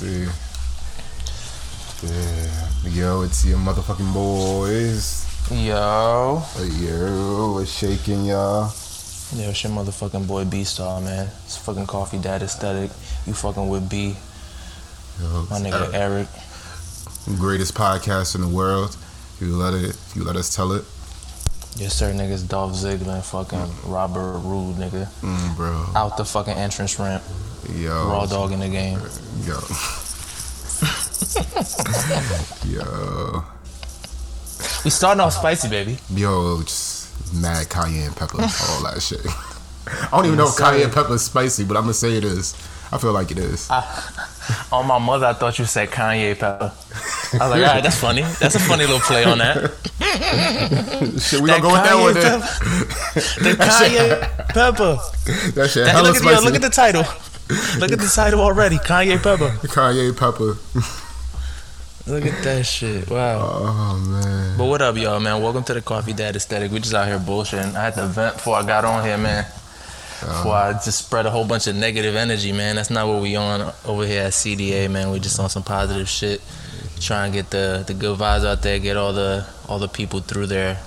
see. Yeah. Yo, it's your motherfucking boys. Yo. Yo, what's shaking, y'all? Yo, it's your motherfucking boy B Star, man. It's fucking Coffee Dad Aesthetic. You fucking with B. Yo, My nigga Eric. Greatest podcast in the world. If you let it, if you let us tell it. Yes, sir, niggas. Dolph Ziggler and fucking Robert Roode, nigga. Mm, bro. Out the fucking entrance ramp. Yo. Raw dog in the game. Yo. Yo. We starting off spicy, baby. Yo, just mad cayenne pepper, all that shit. I don't even know if cayenne pepper is spicy, but I'm gonna say it is. I feel like it is. On my mother, I thought you said Kanye Pepper. I was like, all right, that's funny. That's a funny little play on that. shit, we That gonna go with that one Kanye then. The Kanye Pepper. That shit hella look, at, yo, look at the title. Look at the title already. Kanye Pepper. Kanye pepper. Look at that shit. Wow. Oh man. But what up, y'all, man? Welcome to the Coffee Dad Aesthetic. We just out here bullshitting. I had to vent before I got on here, man. Before I just spread a whole bunch of negative energy, man. That's not what we on over here at CDA, man. We just on some positive shit. Try and get the, the good vibes out there, get all the all the people through their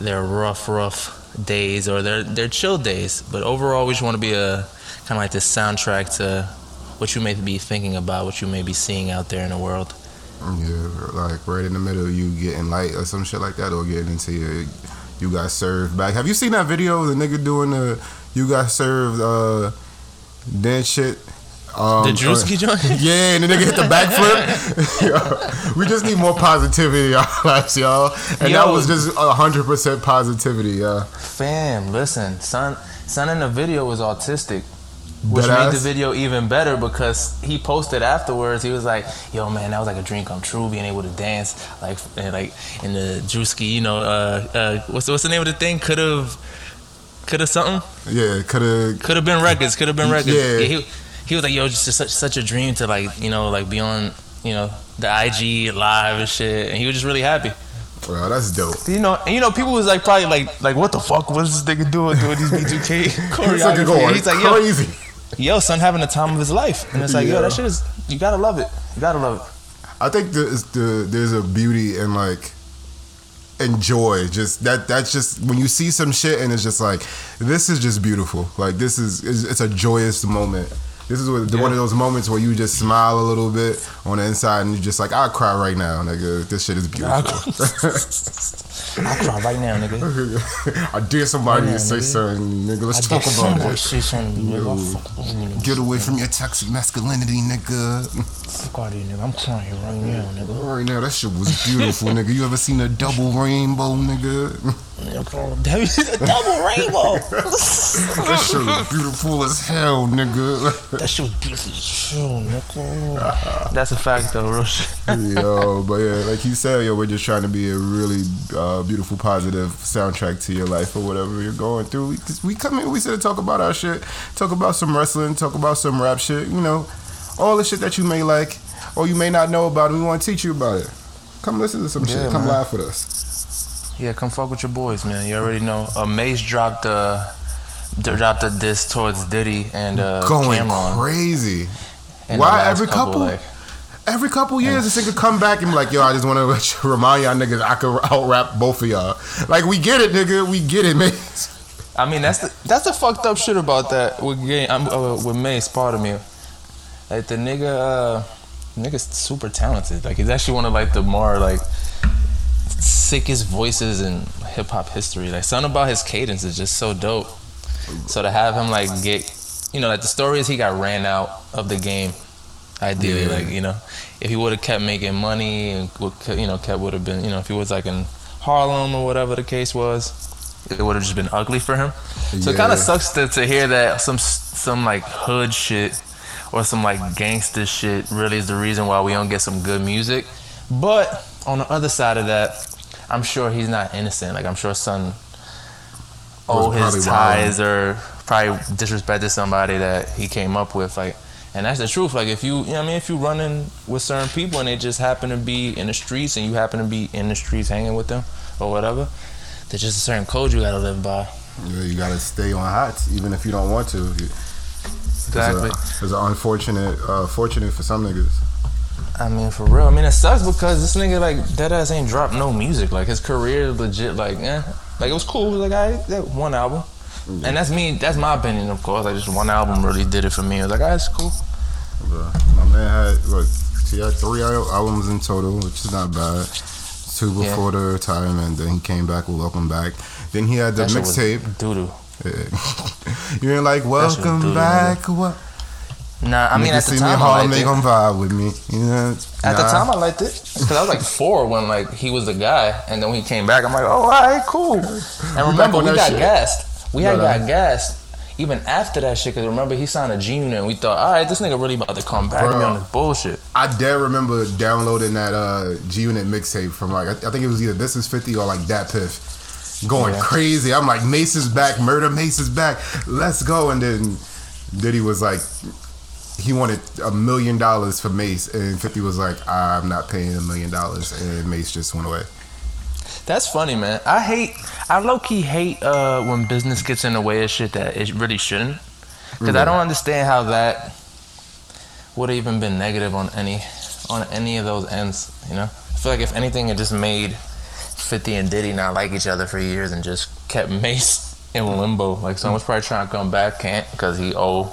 their rough, rough days or their their chill days. But overall, we just want to be a kind of like this soundtrack to what you may be thinking about, what you may be seeing out there in the world. Yeah, like right in the middle, you getting light or some shit like that, or getting into your, you got served back. Have you seen that video of the nigga doing the you got served uh dance shit? Um, The Drewski joint? Yeah, and the nigga hit the backflip. Yo, we just need more positivity in our lives, y'all. And that was just hundred percent positivity, yeah. Fam, listen, son, son in the video was autistic, which made the video even better because he posted afterwards. He was like, "Yo, man, that was like a dream come true, being able to dance like, and like in the Drewski, you know, uh, uh, what's what's the name of the thing? Could have, could have something, Yeah, coulda could have been records, could have been records. Yeah. he, he was like, "Yo, just such such a dream to like, you know, like be on, you know, the IG live and shit," and he was just really happy. well, that's dope. You know, and you know, people was like probably like, like, what the fuck was this nigga doing doing these B2K This nigga choreography? going He's like, crazy. yo, son, having the time of his life, and it's like, Yeah. yo, that shit is, you gotta love it, you gotta love it. I think there's the there's a beauty in like enjoy just that that's just when you see some shit and it's just like this is just beautiful. Like this is it's, it's a joyous moment. This is what, one of those moments where you just smile a little bit on the inside and you're just like I'll cry right now nigga. This shit is beautiful I'll cry right now, nigga. I dare somebody Right now, to say nigga. something nigga let's I talk about it say something, nigga. I'll fuck with get away from your toxic masculinity nigga Fuck out of here, nigga. I'm crying right now, nigga. right now that shit was beautiful nigga you ever seen a double rainbow nigga double rainbow. That shit was beautiful as hell, nigga. that shit was beautiful as shit, nigga. That's a fact, though, real shit. yo, but yeah, like you said, yo, we're just trying to be a really uh, beautiful, positive soundtrack to your life or whatever you're going through. We, 'cause we come in, we sit and talk about our shit, talk about some wrestling, talk about some rap shit, you know, all the shit that you may like or you may not know about, and we want to teach you about it. Come listen to some Yeah, shit. Come man. laugh with us. Yeah, come fuck with your boys, man. You already know. Uh, Mase dropped a dropped a diss towards Diddy and uh, Going Cam'ron. crazy. the Why every couple? like- Every couple years, this nigga come back and be like, yo, I just want to remind y'all niggas I could out rap both of y'all. Like, we get it, nigga. We get it, man. I mean, that's the that's the fucked up shit about that with game. I'm uh, with Mase. Part of me, like the nigga, uh, nigga's super talented. Like he's actually one of like the more like sickest voices in hip hop history. Like something about his cadence is just so dope. So to have him like get, you know, like the story is he got ran out of the game. Ideally, Yeah. like you know, if he would have kept making money and you know kept would have been you know if he was like in Harlem or whatever the case was, it would have just been ugly for him. So it kind of sucks to, to hear that some some like hood shit or some like gangster shit really is the reason why we don't get some good music. But on the other side of that, I'm sure he's not innocent. Like I'm sure son owe his ties or probably disrespected somebody that he came up with. Like, and that's the truth. Like if you, you know what I mean, if you running with certain people and they just happen to be in the streets and you happen to be in the streets hanging with them or whatever, there's just a certain code you gotta live by. Yeah, you gotta stay on hot, even if you don't want to. Exactly. It's, a, it's an unfortunate, uh, fortunate for some niggas. I mean, for real. I mean, it sucks because this nigga like dead ass ain't dropped no music. Like his career legit. Like, eh. Like it was cool. Like I that one album. And that's me. That's my opinion, of course. Like just one album really did it for me. I was like, ah, it's cool. My man had like he had three albums in total, which is not bad. Two Yeah. before the retirement, then he came back with Welcome Back. Then he had the That shit was mixtape. Doo-doo. you ain't like Welcome Back. What? Nah, I mean, at the see me time, I liked they it. gon' vibe with me. You know, At the Nah. time, I liked it because I was like four when like he was the guy, and then when he came back, I'm like, oh, all right, cool. And remember, on we that got shit. gassed. We had got gassed even after that shit because remember he signed a G Unit, and we thought, all right, this nigga really about to come back Bro. on this bullshit. I dare remember downloading that uh, G Unit mixtape from like I, I think it was either This Is Fifty or like DatPiff, going Yeah. crazy. I'm like Mase is back, Murder Mase is back, let's go. And then Diddy was like, he wanted a million dollars for Mase, and Fifty was like, I'm not paying a million dollars, and Mase just went away. That's funny, man. I hate, I low key hate uh, when business gets in the way of shit that it really shouldn't. Because I don't understand how that would have even been negative on any, on any of those ends. You know, I feel like if anything, it just made Fifty and Diddy not like each other for years and just kept Mase in limbo. Like someone's probably trying to come back, can't because he owe,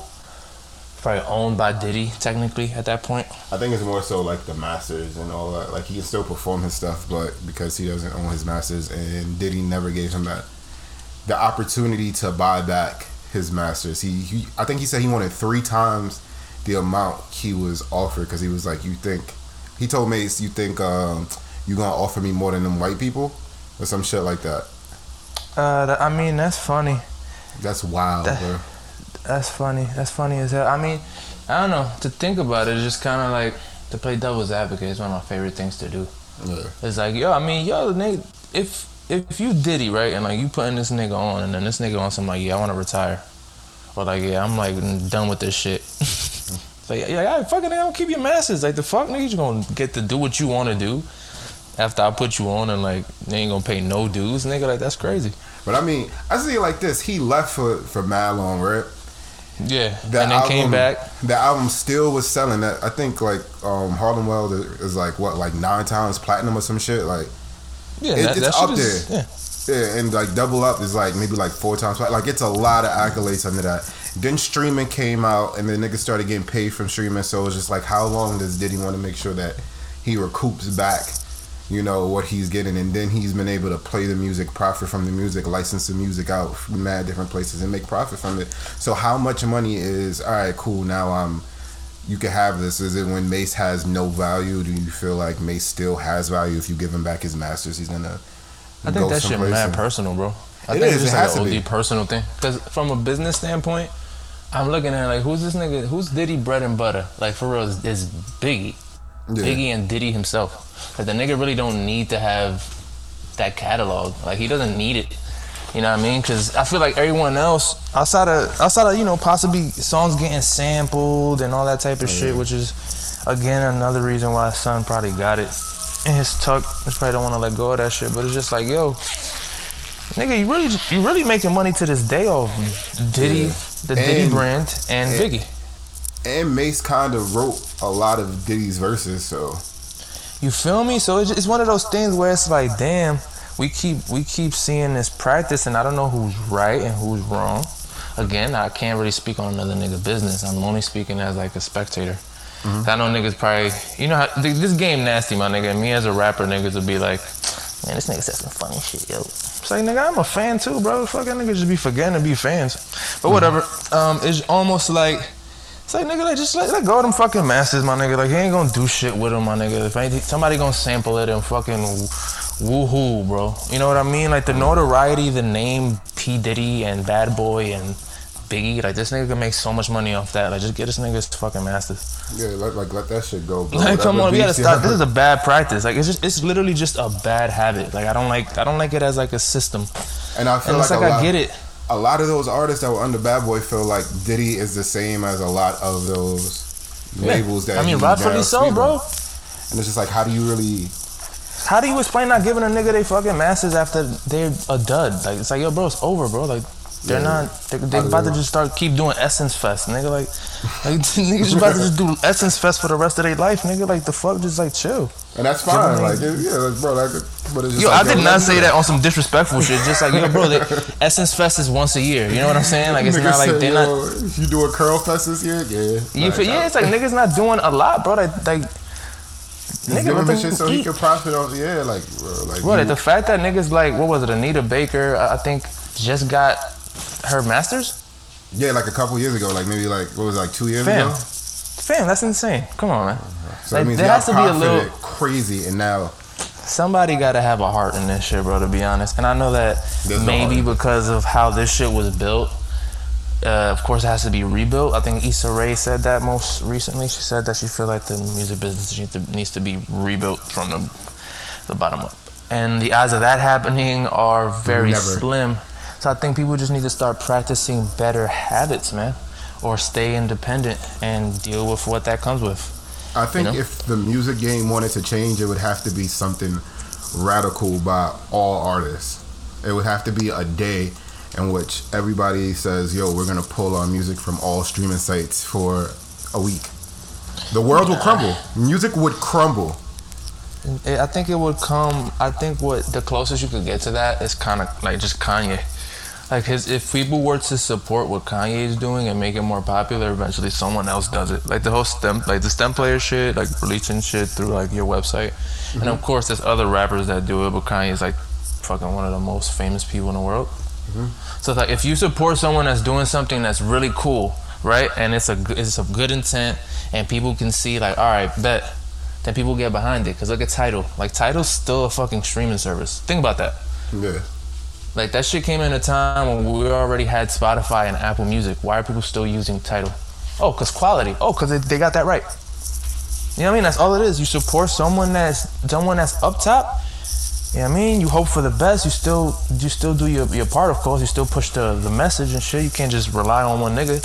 probably owned by Diddy technically at that point. I think it's more so like the masters and all that. Like he can still perform his stuff, but because he doesn't own his masters, and Diddy never gave him that the opportunity to buy back his masters. He, he I think he said he wanted three times the amount he was offered because he was like, "You think?" He told Mase, "You think um, you gonna offer me more than them white people?" Or some shit like that. Uh, I mean, that's funny. That's wild, That- bro. That's funny. That's funny as hell. I mean, I don't know. To think about it, it's just kind of like to play devil's advocate is one of my favorite things to do. Yeah. It's like, yo, I mean, yo, nigga, if if you Diddy right, and like you putting this nigga on, and then this nigga on some like, yeah, I want to retire, or like, yeah, I'm like done with this shit. like, yeah, yeah, fucking, nigga, don't keep your masters. Like the fuck, nigga, you gonna get to do what you want to do after I put you on, and like, they ain't gonna pay no dues, nigga. Like that's crazy. But I mean, I see it like this. He left for for mad long, right? Yeah, That and then came album- back. The album still was selling. That I think like um, Harlem World is like what like nine times platinum or some shit. Like Yeah, It- that, it's that up is, there. Yeah. yeah, and like Double Up is like maybe like four times. Like it's a lot of accolades under that. Then streaming came out, and then niggas started getting paid from streaming. So it's just like, how long does Diddy want to make sure that he recoups back? You know what he's getting, and then he's been able to play the music, profit from the music, license the music out from mad different places, and make profit from it. So how much money is all right? Cool. Now I'm. You can have this. Is it when Mase has no value? Do you feel like Mase still has value if you give him back his masters? He's gonna. I think that shit mad and- personal, bro. I It think is, it's it just has like an. OD personal thing. Because from a business standpoint, I'm looking at like who's this nigga? Who's Diddy bread and butter? Like for real, is, is Biggie, Yeah. Biggie and Diddy himself. Like the nigga really don't need to have that catalog. Like he doesn't need it. You know what I mean? Because I feel like everyone else outside of outside of you know possibly songs getting sampled and all that type of oh, shit, which is again another reason why son probably got it in his tuck. He probably don't want to let go of that shit. But it's just like yo, nigga, you really you really making money to this day off Diddy, Yeah. the Diddy brand, and and- Biggie. And Mase kind of wrote a lot of Diddy's verses, so You feel me? So it's, it's one of those things where it's like, damn, we keep we keep seeing this practice, and I don't know who's right and who's wrong. Again, I can't really speak on another nigga business. I'm only speaking as like a spectator. I know niggas probably, you know, how, this game nasty, my nigga. Me as a rapper, niggas would be like, man, this nigga said some funny shit, yo. It's like, nigga, I'm a fan too, bro. Fucking niggas just be forgetting to be fans. But whatever. Um, it's almost like. It's like nigga, like just let, let go of them fucking masters, my nigga. Like he ain't gonna do shit with them, my nigga. If anything, somebody gonna sample it and fucking woohoo, bro. You know what I mean? Like the notoriety, the name P Diddy and Bad Boy and Biggie, like this nigga can make so much money off that. Like just get this nigga his fucking masters. yeah, let, like let that shit go. Bro. Like come on, we gotta stop. This is a bad practice. Like it's just, it's literally just a bad habit. Like I don't like, I don't like it as like a system. and I feel And like, it's like I lot, get it. A lot of those artists that were under Bad Boy feel like Diddy is the same as a lot of those labels that I mean, rightfully so, bro. And it's just like, how do you really? How do you explain not giving a nigga they fucking masters after they're a dud? Like it's like yo, bro, it's over, bro. Like They're not. They, they about to just start keep doing Essence Fest, nigga. Like, like niggas just about to just do Essence Fest for the rest of their life, nigga. Like the fuck, just like chill. And that's fine. Like, yeah, like, bro, like, but it's just Yo, like, I did not say that on some disrespectful shit. Just like, yo, bro, the Essence Fest is once a year. You know what I'm saying? Like, it's Nigga not like said, they're not. You do a curl fest this year? Yeah. You Like, feel, yeah, it's like niggas not doing a lot, bro. Like, like Just nigga, give him shit so he can profit off. Yeah, like, bro, like, Bro, you- the fact that niggas like what was it, Anita Baker? I think just got her masters. yeah, like a couple years ago, like maybe like what was it, like two years Fam, ago. fam, that's insane. Come on, man. So Like, that means there has to be a little- crazy, and now Somebody got to have a heart in this shit, bro. To be honest, and I know that There's maybe heart. because of how this shit was built. Uh, of course, it has to be rebuilt. I think Issa Rae said that most recently. She said that she feel like the music business needs to, needs to be rebuilt from the, the bottom up, and the odds of that happening are very Never. slim. So I think people just need to start practicing better habits, man, or stay independent and deal with what that comes with. I think know? if the music game wanted to change, it would have to be something radical by all artists. It would have to be a day in which everybody says, "Yo, we're gonna pull our music from all streaming sites for a week." The world will crumble. Music would crumble. I think it would come. I think what the closest you could get to that is kind of like just Kanye. Like his, if people were to support what Kanye is doing and make it more popular, eventually someone else does it. Like the whole stem, like the stem player shit, like releasing shit through like your website. And mm-hmm. of course, there's other rappers that do it, but Kanye is like fucking one of the most famous people in the world. Mm-hmm. So it's like if you support someone that's doing something that's really cool, right, and it's a it's of good intent, and people can see like, all right, bet, then people get behind it. Cause look at Tidal, like Tidal's still a fucking streaming service. Think about that. Yeah. Like that shit came in a time when we already had Spotify and Apple Music. Why are people still using Tidal? Oh, cause quality. Oh, cause they, they got that right. You know what I mean? That's all it is. You support someone that's someone that's up top. You know what I mean? You hope for the best. You still you still do your, your part, of course. You still push the, the message and shit. You can't just rely on one nigga.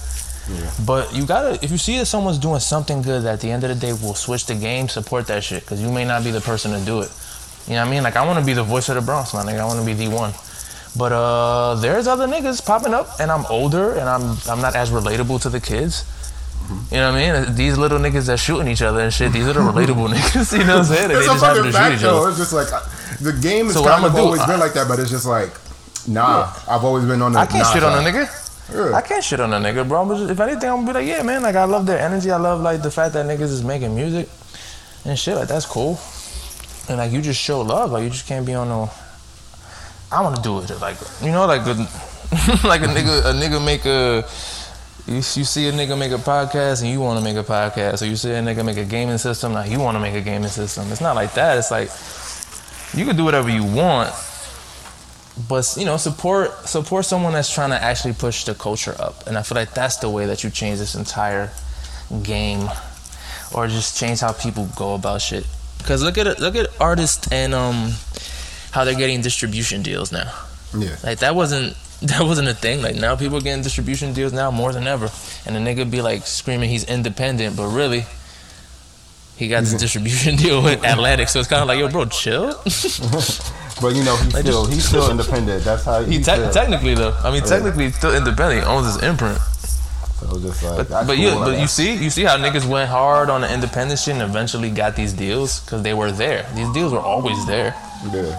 Yeah. But you gotta, if you see that someone's doing something good, that at the end of the day will switch the game, support that shit. Cause you may not be the person to do it. You know what I mean? Like I wanna be the voice of the Bronx, my nigga. I wanna be the one. But uh, there's other niggas popping up, and I'm older, and I'm I'm not as relatable to the kids. You know what I mean? These little niggas that shooting each other and shit. These are the relatable niggas. You know what I'm saying? And It's they a just fucking to shoot fact though. other. It's just like uh, the game has So kind of do, always I- been like that, but it's just like, nah. I've always been on the. I can't nah shit on a nigga. Yeah. I can't shit on a nigga, bro. Just, if anything, I'm gonna be like, yeah, man. Like I love their energy. I love like the fact that niggas is making music and shit. Like that's cool. And like you just show love. Like you just can't be on no. I want to do it. Like you know, like a, like a nigga, a nigga make a. You, see a nigga make a podcast and you want to make a podcast, or you see a nigga make a gaming system, now you want to make a gaming system. It's not like that. It's like you can do whatever you want, but you know support support someone that's trying to actually push the culture up and i feel like that's the way that you change this entire game or just change how people go about shit because look at look at artists and um how they're getting distribution deals now Yeah. like that wasn't that wasn't a thing like now people are getting distribution deals now more than ever and the nigga be like screaming he's independent but really he got this mm-hmm. distribution deal with Atlantic, so it's kind of like, yo, bro, chill. But you know, he's Like, still just- he's still independent. That's how He he te- technically though, I mean, technically he's still independent. He owns his imprint. So just like, But but you cool, but you see you see how niggas went hard on the independent shit and eventually got these deals because they were there. These deals were always there. Yeah.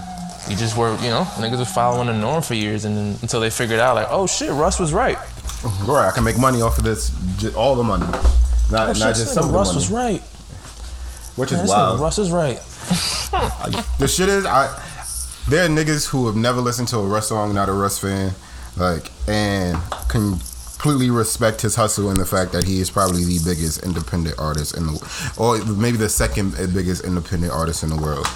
You just were you know niggas were following the norm for years and then, until they figured out like oh shit Russ was right. Right, I can make money off of this, all the money, not Oh, shit, not just some of the Russ money, was right. which Man, is wild. Russ is right. The shit is, I there are niggas who have never listened to a Russ song, not a Russ fan, like, and completely respect his hustle and the fact that he is probably the biggest independent artist in the, or maybe the second biggest independent artist in the world.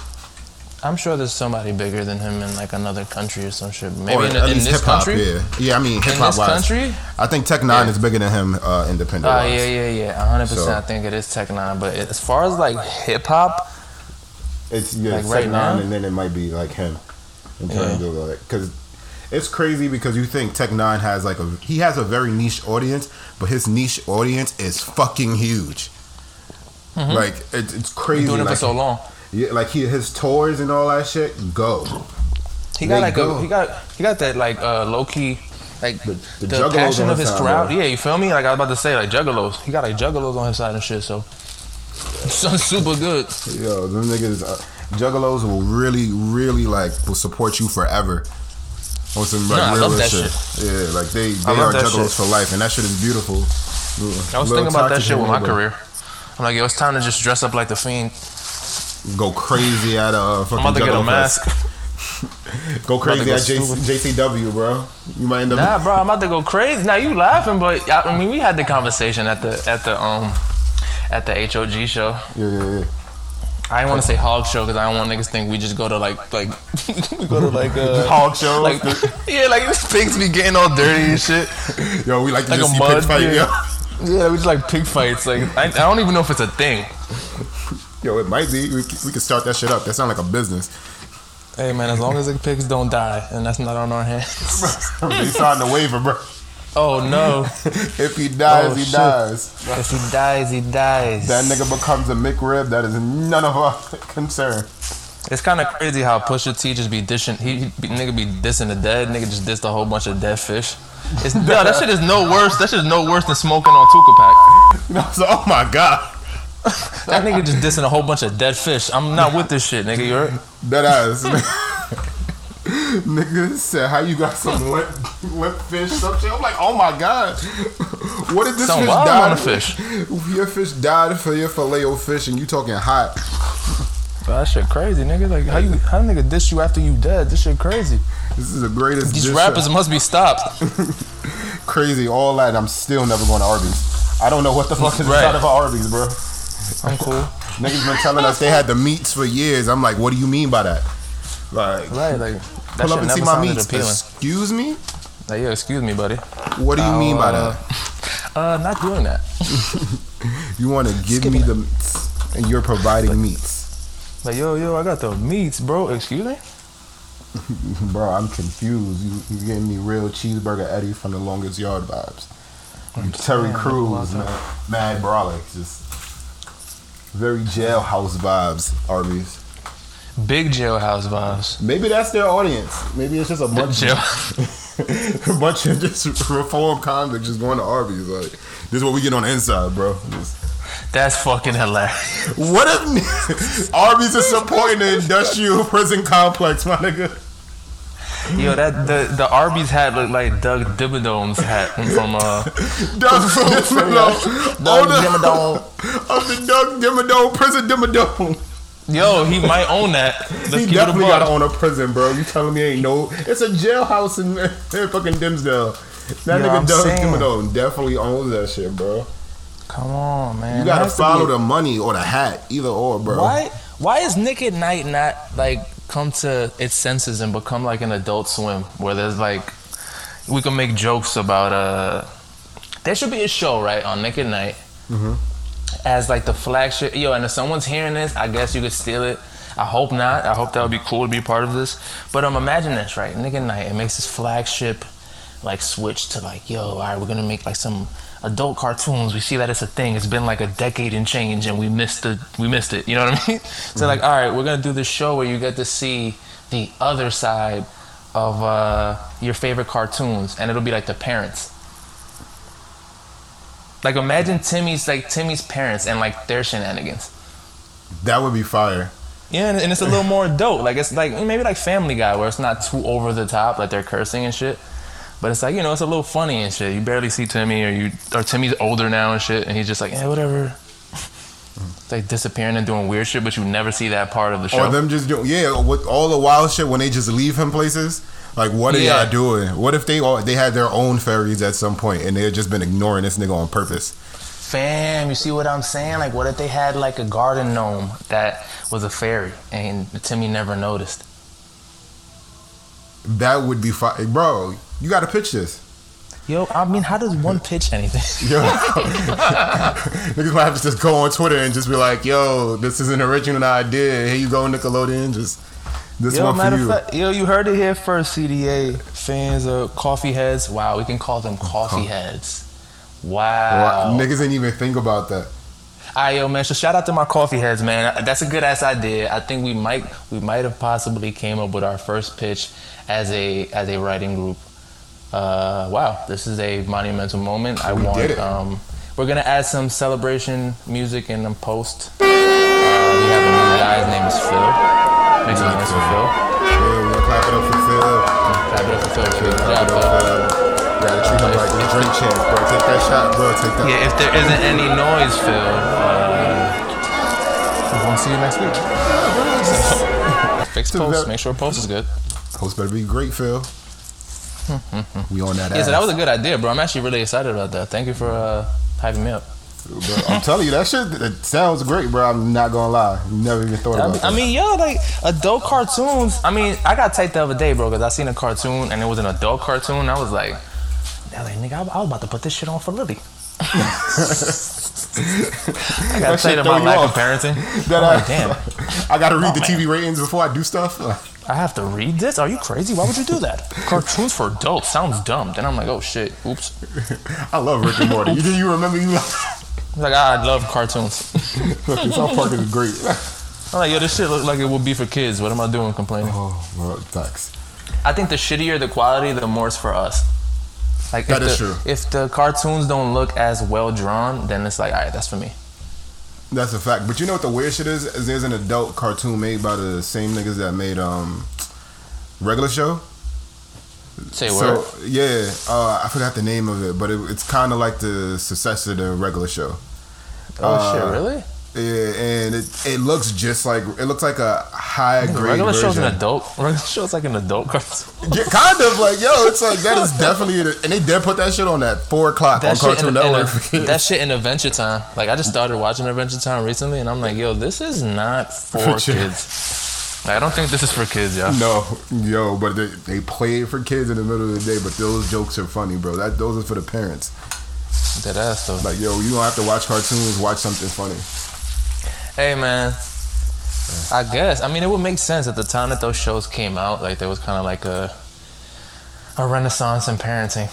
I'm sure there's somebody bigger than him in like another country or some shit. Maybe or in, in this hip hop. country. Yeah, yeah. I mean, hip In hop this wise, country. I think Tech N9ne Yeah. is bigger than him, uh, independent. Oh wise. yeah, yeah, yeah. 100. percent I think it is Tech N9ne, but as far as like hip hop, It's yeah, Like Tech right Nine, now? and then it might be like him in Yeah. terms of like because it's crazy because you think Tech N9ne has like a he has a very niche audience, but his niche audience is fucking huge. Like it, it's crazy. Mm-hmm. doing it like, for so long. Yeah, like he his tours and all that shit. Go. He got They like go. a he got he got that like uh, low key like The- the, the Juggalos passion on of his side, crowd. bro. Yeah, you feel me? Like I was about to say, like Juggalos. He got like Juggalos on his side and shit. So, so super good. Yo, them niggas, uh, juggalos will really, really like will support you forever. On some like Nah, real that shit. Yeah, like they they are juggalos shit. for life, and that shit is beautiful. I was thinking about that shit with my career. I'm like, yo, it's time to just dress up like the fiend. Go crazy at a uh, fucking I'm about to get a mask. Go crazy go at J- stupid. JCW, bro. You might end up. Nah, bro, I'm about to go crazy. Now you laughing, but I mean, we had the conversation at the at the um at the HOG show. Yeah, yeah, yeah. I didn't want to say hog show because I don't want niggas think we just go to like like we go to like uh Hog show. Like yeah, like these pigs be getting all dirty and shit. Yo, we like to Like just a see mud, pigs fight. yeah. Yeah, we just like pig fights. Like I, I don't even know if it's a thing. Yo, it might be. We, we can start that shit up. That sound like a business. Hey man, as long as the pigs don't die, and that's not on our hands. they signed the waiver, bro. Oh no! If he dies, Oh, he shit. dies. if he dies, he dies. That nigga becomes a McRib. That is none of our concern. It's kind of crazy how Pusha T just be dishing. He, he be, nigga be dissing the dead. Nigga just dissed a whole bunch of dead fish. It's, yo, that shit is no worse. That shit is no worse than smoking on Tupac. You know, so oh my god, That nigga just dissing a whole bunch of dead fish. I'm not with this shit, nigga. You heard? that ass. nigga said, "How you got some limp, limp fish?" Some shit. I'm like, "Oh my god, what did this Some fish die?" of fish. Your fish died for your filet o fish, and you talking hot. Bro, that shit crazy, nigga. Like how you how nigga diss you after you dead? This shit crazy. This is the greatest. These rappers must be stopped. crazy. All that. I'm still never going to Arby's. I don't know what the fuck is Right. inside of Arby's, bro. I'm cool. Niggas been telling us they had the meats for years. I'm like, what do you mean by that? Like, Right, like that pull up and see my meats. appealing. Excuse me? Like, yo, excuse me, buddy. What do you mean by Uh, that? Uh, not doing that. You want to give me the meats, and you're providing meats. Like, yo, yo, I got the meats, bro. Excuse me. Bro, I'm confused. You, you getting me real cheeseburger Eddie from the longest yard vibes. Terry Crews, man. Mad Brawler. Just very jailhouse vibes, Arby's. Big jailhouse vibes. Maybe that's their audience. Maybe it's just a bunch Jail. a bunch of just reformed convicts just going to Arby's. Like, this is what we get on the inside, bro. Just- That's fucking hilarious. what if Arby's is supporting the industrial prison complex, my nigga? Yo, that the the Arby's hat looked like Doug Dimmadome's hat from uh. Doug Dimmadome. Doug the- Dimmadome. Of the Doug Dimmadome, prison Dimmadome. Yo, he might own that. Let's He keep it a definitely gotta own a prison, bro. You telling me ain't no? It's a jailhouse in, in fucking Dimsdale. That Yo, nigga I'm Doug saying. Dimmadome definitely owns that shit, bro. Come on, man. You gotta has to follow be- the money or the hat, either or, bro. Why? Why is Nick at Nite not like come to its senses and become like an Adult Swim, where there's like we can make jokes about uh. There should be a show right on Nick at Nite as like the flagship. Yo, and if someone's hearing this, I guess you could steal it. I hope not. I hope that would be cool to be part of this. But um, imagine this, right? Nick at Nite. It makes this flagship like switch to like, yo, all right, we're gonna make like some adult cartoons. We see that it's a thing. It's been like a decade and change, and we missed the we missed it. You know what I mean? So like, all right, we're gonna do this show where you get to see the other side of uh, your favorite cartoons, and it'll be like the parents. Like imagine Timmy's like Timmy's parents and like their shenanigans. That would be fire. Yeah, and, and it's a little more adult. Like it's like maybe like Family Guy, where it's not too over the top, like they're cursing and shit. But it's like you know, it's a little funny and shit. You barely see Timmy, or you or Timmy's older now and shit, and he's just like, yeah, whatever. It's like disappearing and doing weird shit, but you never see that part of the show. Or them just doing yeah, with all the wild shit when they just leave him places. Like what are Yeah. y'all doing? What if they all they had their own fairies at some point and they had just been ignoring this nigga on purpose? Fam, you see what I'm saying? Like, what if they had like a garden gnome that was a fairy and Timmy never noticed? That would be fire, bro. You got to pitch this. Yo, I mean, how does one pitch anything? Yo, niggas might have to just go on Twitter and just be like, "Yo, this is an original idea. Here you go, Nickelodeon. Just this Yo, one for you." fact, yo, you heard it here first, CDA fans of coffee heads. Wow, we can call them coffee heads. Wow. Well, Niggas didn't even think about that. Alright, yo, man. So shout out to my coffee heads, man. That's a good ass idea. I think we might we might have possibly came up with our first pitch as a as a writing group. Uh, wow, this is a monumental moment. I We want. Um, we're gonna add some celebration music in the post. Uh, we have a new guy. His name is Phil. Make some noise for Phil. Yeah, we're gonna clap it up for Phil. Clap it up for Phil. Good Clap job, it up, Phil. Phil. Gotta treat him like a drink champ, bro. Take that shot, bro. Take that. Yeah, if there isn't any noise, Phil, uh, we won't see you next week. Fix post. Make sure post is good. Post better be great, Phil. we on that Yeah, ass. so that was a good idea, bro. I'm actually really excited about that. Thank you for uh, hyping me up. Bro, I'm telling you, that shit it sounds great, bro. I'm not gonna lie. Never even thought about that. I mean, yo, like adult cartoons. I mean, I got tight the other day, bro, because I seen a cartoon and it was an adult cartoon. I was like, I was like, nigga, I, I was about to put this shit on for Lily. I got That shit tight throw about you lack off. of parenting. That I- like, damn, I gotta read the Oh, man. TV ratings before I do stuff. I have to read this? Are you crazy? Why would you do that? Cartoons for adults sounds dumb. Then I'm like, oh shit, oops. I love Rick and Morty. You do you remember you Like, I love cartoons. South Park is great. I'm like, yo, this shit look like it would be for kids. What am I doing complaining? Oh, well, facts. I think the shittier the quality, the more it's for us. Like That if is the, true. If the cartoons don't look as well drawn, then it's like, all right, that's for me. That's a fact. But you know what the weird shit is? Is there's an adult cartoon made by the same niggas that made um regular show. Say word. So yeah, uh, I forgot the name of it, but it, it's kind of like the successor to regular show. oh uh, shit, really? Yeah, and it it looks just like it looks like a high grade regular version. show's an adult. Regular show's like an adult cartoon. Yeah, kind of like yo, it's like that is definitely and they did put that shit on at four o'clock That shit, Cartoon in, in Network. a, that shit in Adventure Time. Like I just started watching Adventure Time recently, and I'm like, yo, this is not for For kids. Like, I don't think this is for kids, yo. No, yo, but they, they play it for kids in the middle of the day. But those jokes are funny, bro. That those are for the parents. That ass though. Like, yo, you don't have to watch cartoons. Watch something funny. Hey man, I guess. I mean, it would make sense at the time that those shows came out. Like there was kind of like a a renaissance in parenting.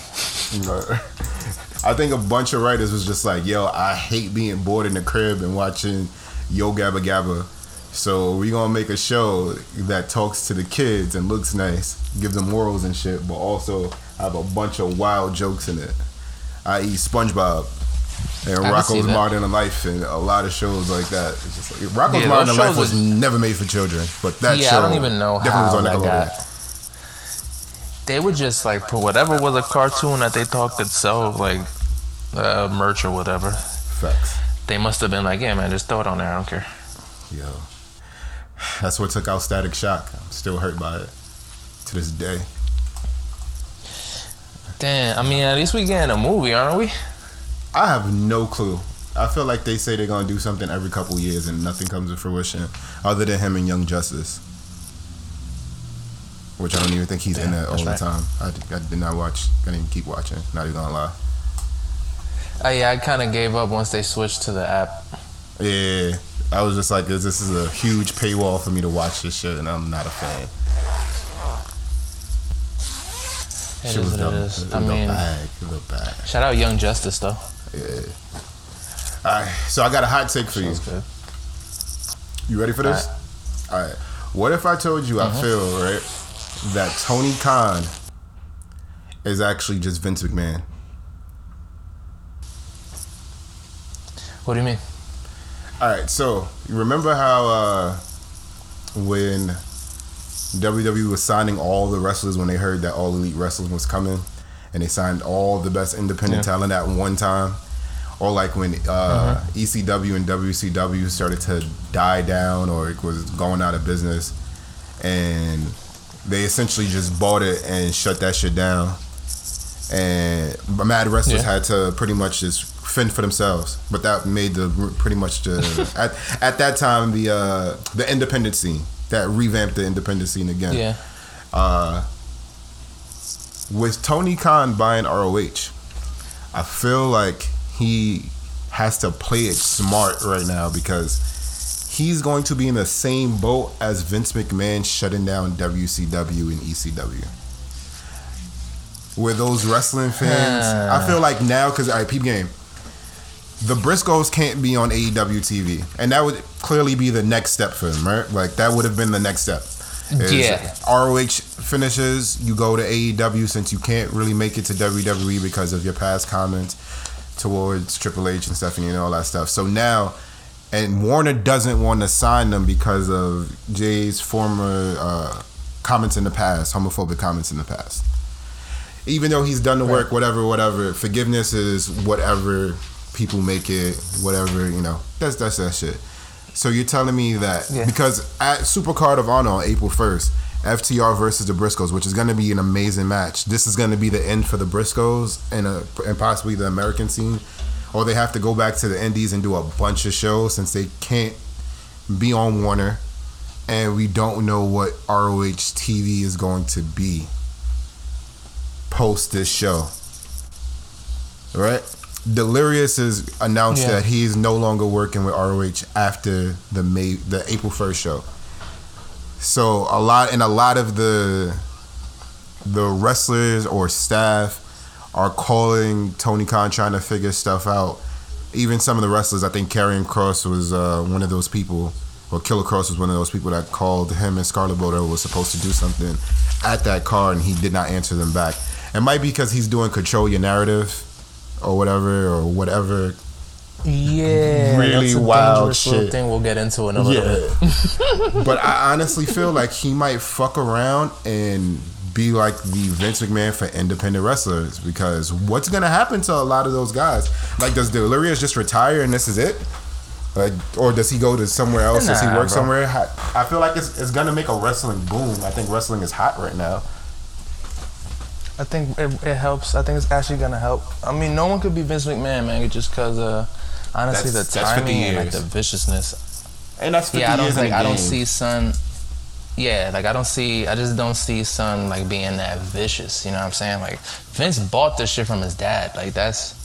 I think a bunch of writers was just like, yo, I hate being bored in the crib and watching Yo Gabba Gabba. So we gonna make a show that talks to the kids and looks nice, gives them morals and shit, but also have a bunch of wild jokes in it. I.e. SpongeBob and Rocko's. Modern Life and a lot of shows like that. It's just like, Rocko's Yeah, Modern Life was was- never made for children, but that yeah, show I don't even know definitely how was on that Nickelodeon. They would just like put whatever was a cartoon that they thought could sell like uh, merch or whatever. Facts. They must have been like, yeah, man, just throw it on there. I don't care. Yo, that's what took out Static Shock. I'm still hurt by it to this day. Damn. I mean, at least we getting a movie, aren't we? I have no clue. I feel like they say they're gonna do something every couple years and nothing comes to fruition, other than him and Young Justice, which I don't even think he's in Yeah, it all that's the time. I, I did not watch. I didn't even keep watching. Not even gonna lie. Uh, yeah, I kind of gave up once they switched to the app. Yeah, I was just like, this is a huge paywall for me to watch this shit, and I'm not a fan. It Shit is was what dumb. it is. I mean, bag. It was a bag. shout out Young Justice though. Yeah. All right, so I got a hot take for you. Good. You ready for this? All right. What if I told you Mm-hmm. I feel right that Tony Khan is actually just Vince McMahon? What do you mean? All right. So you remember how uh, when WWE was signing all the wrestlers when they heard that All Elite Wrestling was coming, and they signed all the best independent Yeah. talent at one time, or like when uh, ECW and WCW started to die down or it was going out of business, and they essentially just bought it and shut that shit down. And Mad Wrestlers Yeah. had to pretty much just fend for themselves, but that made the pretty much the at, at that time the uh, the independent scene that revamped the independent scene again Yeah. uh, with Tony Khan buying ROH, I feel like he has to play it smart right now because he's going to be in the same boat as Vince McMahon shutting down WCW and ECW. Where those wrestling fans, I feel like now, because, all right, peep game. The Briscoes can't be on AEW TV. And that would clearly be the next step for them, right? Like, that would have been the next step. is Yeah. ROH finishes, you go to AEW since you can't really make it to WWE because of your past comments towards Triple H and Stephanie and all that stuff. So now, and Warner doesn't want to sign them because of Jay's former uh, comments in the past, homophobic comments in the past. Even though he's done the work, whatever, whatever. Forgiveness is whatever people make it, whatever you know. That's that's that shit. So you're telling me that Yeah. because at Supercard of Honor on April 1st, FTR versus the Briscoes, which is going to be an amazing match. This is going to be the end for the Briscoes and a, and possibly the American scene, or they have to go back to the Indies and do a bunch of shows since they can't be on Warner, and we don't know what ROH TV is going to be post this show. Right? Delirious has announced Yeah. that he is no longer working with ROH after the May the April first show. So a lot and a lot of the the wrestlers or staff are calling Tony Khan trying to figure stuff out. Even some of the wrestlers, I think Karrion Cross was uh, one of those people, or Killer Kross was one of those people that called him and Scarlett Bordeaux was supposed to do something at that card, and he did not answer them back. It might be because he's doing control your narrative, or whatever, or whatever. Yeah, Really that's a wild shit. thing we'll get into in a little bit. but I honestly feel like he might fuck around and be like the Vince McMahon for independent wrestlers because what's gonna happen to a lot of those guys? Like, does Delirious just retire and this is it? Like, or does he go to somewhere else? does he work bro. somewhere? I I feel like it's, it's gonna make a wrestling boom. I think wrestling is hot right now. I think it, it helps. I think it's actually gonna help. I mean, no one could be Vince McMahon, man, just because, uh, honestly, That's- the that's 50 timing and like the viciousness. And that's 50 Yeah, I don't years like. I don't see Son. Yeah, like I don't see. I just don't see Son like being that vicious. You know what I'm saying? Like Vince bought this shit from his dad. Like that's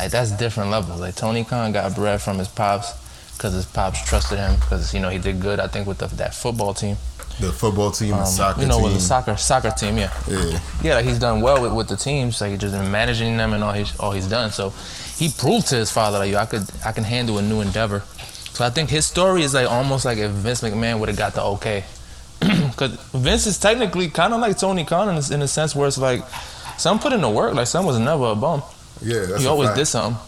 like that's different levels. Like Tony Khan got bread from his pops because his pops trusted him because you know he did good. I think with the, that football team. the football team, the Um, soccer you know, team. with the soccer soccer team. Yeah. yeah. Yeah, like he's done well with, with the teams. Like he's just in managing them and all he's all he's done. So he proved to his father like yo, I could I can handle a new endeavor. So I think his story is like almost like if Vince McMahon would have got the okay, because Vince is technically kind of like Tony Khan in, a- in a sense where it's like some put in the work. Like some was never a bum. Yeah, that's he a always fact. did something.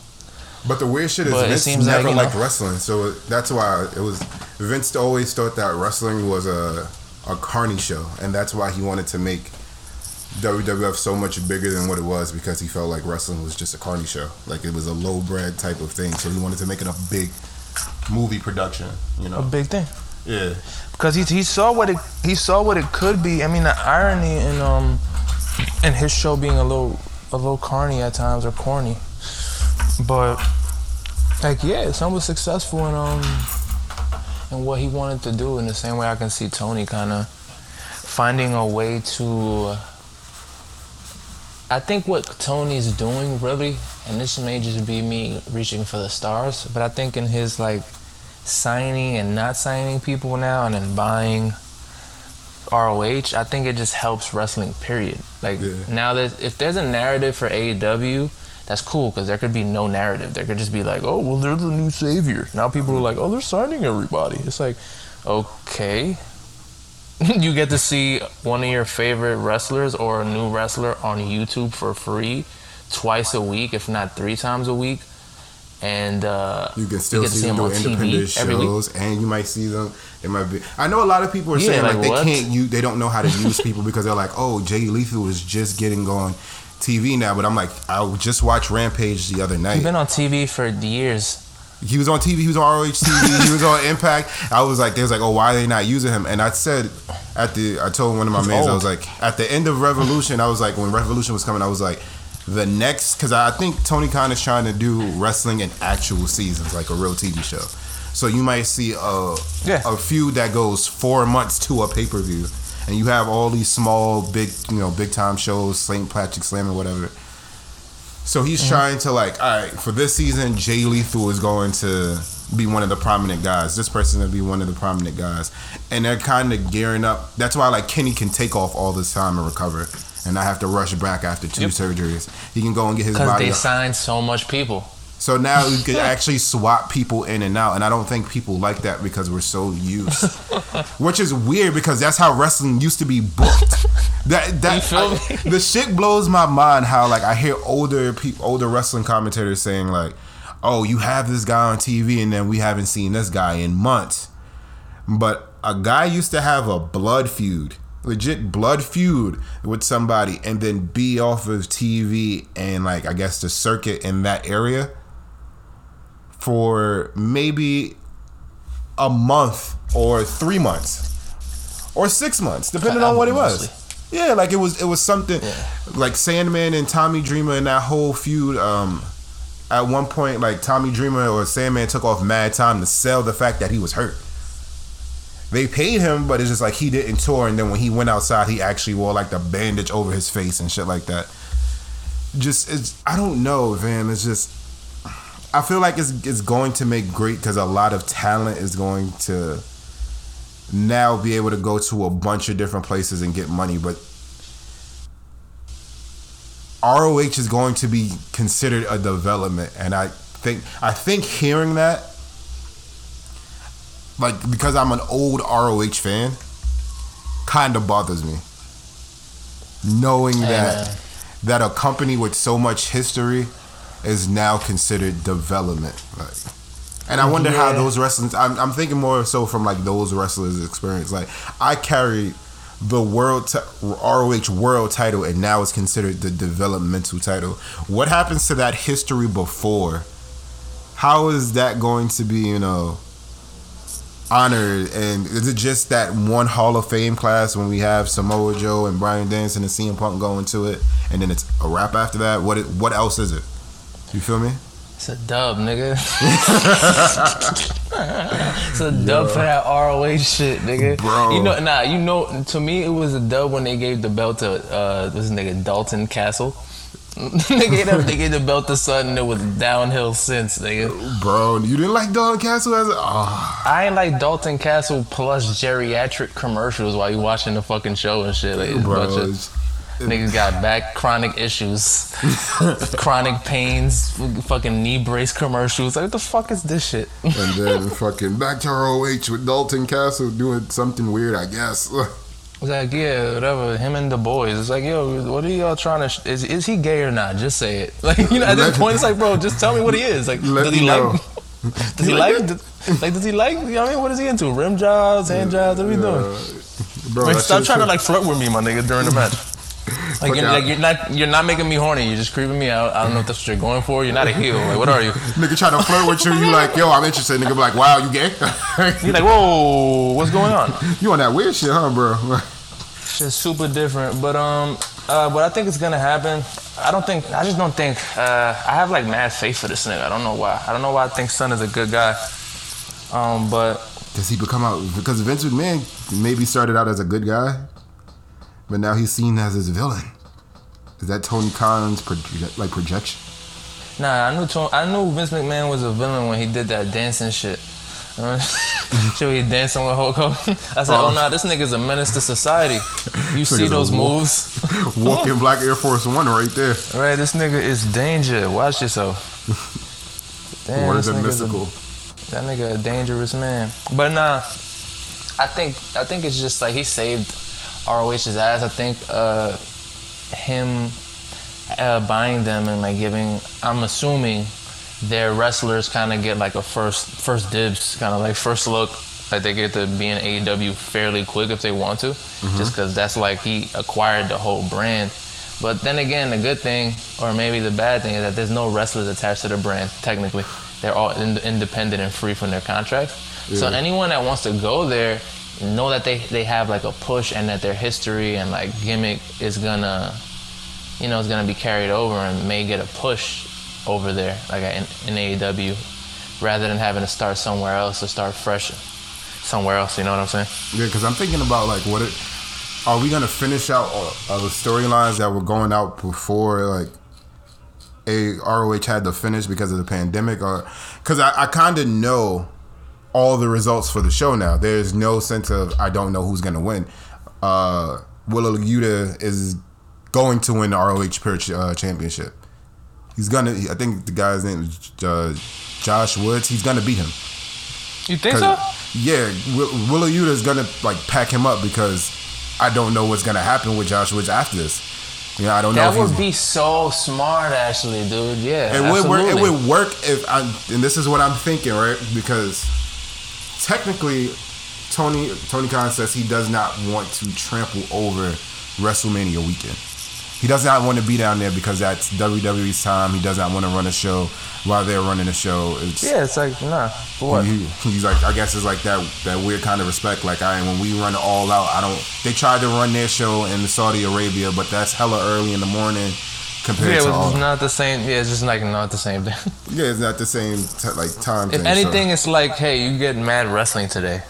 But the weird shit is But Vince seems like, never know- liked wrestling, so that's why it was. Vince always thought that wrestling was a a carny show, and that's why he wanted to make WWF so much bigger than what it was because he felt like wrestling was just a carny show, like it was a low bred type of thing. So he wanted to make it a big movie production, you know. A big thing. Yeah, because he, he saw what it he saw what it could be. I mean, the irony in um in his show being a little a little carny at times or corny, but like yeah, son was successful in um in what he wanted to do. In the same way, I can see Tony kind of finding a way to. I think what Tony's doing really, and this may just be me reaching for the stars, but I think in his like signing and not signing people now and then buying ROH, I think it just helps wrestling, period. Like Yeah. now that if there's a narrative for AEW, that's cool because there could be no narrative. There could just be like, oh, well, they're the new savior. Now people are like, oh, they're signing everybody. It's like, okay. you get to see one of your favorite wrestlers or a new wrestler on YouTube for free twice a week, if not three times a week. And uh, you can still get to see them on independent week. shows, and you might see them. It might be. I know a lot of people are Yeah, saying like, like they what? can't use, they don't know how to use people because they're like, oh, Jay Lethal is just getting on TV now. But I'm like, I just watched Rampage the other night. He's been on TV for years. He was on TV. He was on ROH TV. he was on Impact. I was like, they was like, oh, why are they not using him? And I said at the, I told one of my mates, I was like, at the end of Revolution, I was like, when Revolution was coming, I was like, the next, because I think Tony Khan is trying to do wrestling in actual seasons, like a real TV show. So you might see a Yeah. a feud that goes four months to a pay per view, and you have all these small, big, you know, big time shows, St. Patrick Slam or whatever. So he's trying to like, all right, for this season, Jay Lethal is going to be one of the prominent guys. This person to be one of the prominent guys, and they're kind of gearing up. That's why like Kenny can take off all this time and recover, and not have to rush back after two Yep. surgeries. He can go and get his body. Because they signed so much people. So now you could actually swap people in and out, and I don't think people like that because we're so used. Which is weird because that's how wrestling used to be booked. That that I- the shit blows my mind how like I hear older people, older wrestling commentators saying like, "Oh, you have this guy on TV, and then we haven't seen this guy in months." But a guy used to have a blood feud, legit blood feud with somebody, and then be off of TV and like I guess the circuit in that area for maybe a month or three months or six months, depending on what it was. Yeah, like it was it was something like Sandman and Tommy Dreamer and that whole feud. Um, at one point, like Tommy Dreamer or Sandman took off mad time to sell the fact that he was hurt. They paid him, but it's just like he didn't tour, and then when he went outside, he actually wore like the bandage over his face and shit like that. Just it's I don't know, man. It's just I feel like it's it's going to make great because a lot of talent is going to now be able to go to a bunch of different places and get money, but ROH is going to be considered a development, and I think I think hearing that, like because I'm an old ROH fan, kind of bothers me. Knowing that man. that a company with so much history is now considered development, like. And I wonder how those wrestlers. I'm, I'm thinking more so from like those wrestlers' experience. Like I carried the world ti- ROH world title, and now it's considered the developmental title. What happens to that history before? How is that going to be? You know, honored? And is it just that one Hall of Fame class when we have Samoa Joe and Bryan Danielson and CM Punk going to it, and then it's a wrap after that? What it, what else is it? You feel me? It's a dub, nigga. it's a dub for that ROH shit, nigga. Bro. You know, nah, you know, to me, it was a dub when they gave the belt to uh, this nigga Dalton Castle. they, gave the, they gave the belt to Sutton, it was downhill since, nigga. Bro, you didn't like Dalton Castle as a. Oh. I ain't like Dalton Castle plus geriatric commercials while you watching the fucking show and shit. Like, Bro, bunch of- it's- Niggas got back chronic issues, chronic pains, fucking knee brace commercials. Like, what the fuck is this shit? and then fucking back to ROH with Dalton Castle doing something weird, I guess. It's like, yeah, whatever. Him and the boys. It's like, yo, what are y'all trying to? Sh- is is he gay or not? Just say it. Like, you know, at this point, it's like, bro, just tell me what he is. Like, Let does he know. like? Does he like? does- like, does he like? You know what I mean? What is he into? Rim jobs, hand jobs. What are we doing? Bro, Like, stop trying to like flirt with me, my nigga, during the match. Like you're, like you're not you're not making me horny. You're just creeping me out. I don't know if that's what you're going for. You're not a heel. Like what are you? Nigga trying to flirt with you, you like, yo, I'm interested. Nigga be like, wow, you gay? You're like whoa, what's going on? you on that weird shit, huh, bro? Shit's super different, but um, uh, but I think it's gonna happen. I don't think. I just don't think. Uh, I have like mad faith for this nigga. I don't know why. I don't know why I think Son is a good guy. Um, but Does he become out? Because Vince McMahon maybe started out as a good guy, but now he's seen as his villain. Is that Tony Khan's proje- like projection? Nah, I knew Tony, I knew Vince McMahon was a villain when he did that dancing shit. Where he dancing with Hulk Hogan. I said, oh, no, nah, this nigga's a menace to society. You see those moves? Walking Black Air Force One right there. Right, this nigga is danger. Watch yourself. Damn, What is a nigga's a- mystical? That nigga a dangerous man. But nah, I think I think it's just like he saved ROH's ass. I think uh, him uh, buying them and like giving. I'm assuming their wrestlers kind of get like a first first dibs, kind of like first look. Like they get to be in AEW fairly quick if they want to, just because that's like he acquired the whole brand. But then again, the good thing, or maybe the bad thing, is that there's no wrestlers attached to the brand. Technically, they're all in- independent and free from their contracts. So anyone that wants to go there, know that they they have like a push and that their history and like gimmick is gonna, you know, is gonna be carried over and may get a push over there, like in, in AEW, rather than having to start somewhere else or start fresh somewhere else. You know what I'm saying? Yeah, because I'm thinking about like what it. Are we gonna finish out all, the storylines that were going out before like a ROH had to finish because of the pandemic, or because I, I kind of know all the results for the show now. There's no sense of I don't know who's gonna win. Uh, Wheeler Yuta is going to win the ROH uh, championship. He's gonna. I think the guy's name is uh, Josh Woods. He's gonna beat him. You think so? Yeah, Will- Wheeler Yuta is gonna like pack him up because I don't know what's gonna happen with Josh Woods after this. You know, I don't know. That would be so smart, actually, dude. Yeah, It would work. It would work if I. And this is what I'm thinking, right? Because technically, Tony Tony Khan says he does not want to trample over WrestleMania weekend. He does not want to be down there because that's WWE's time. He does not want to run a show while they're running a show. It's, Yeah, it's like nah. What? he, he's like, I guess it's like that that weird kind of respect. Like I, when we run it all out, I don't. They tried to run their show in Saudi Arabia, but that's hella early in the morning compared Yeah, to it's all. not the same. Yeah, it's just like not the same thing. Yeah, it's not the same t- like time. if thing, anything, so. it's like, hey, you get mad wrestling today.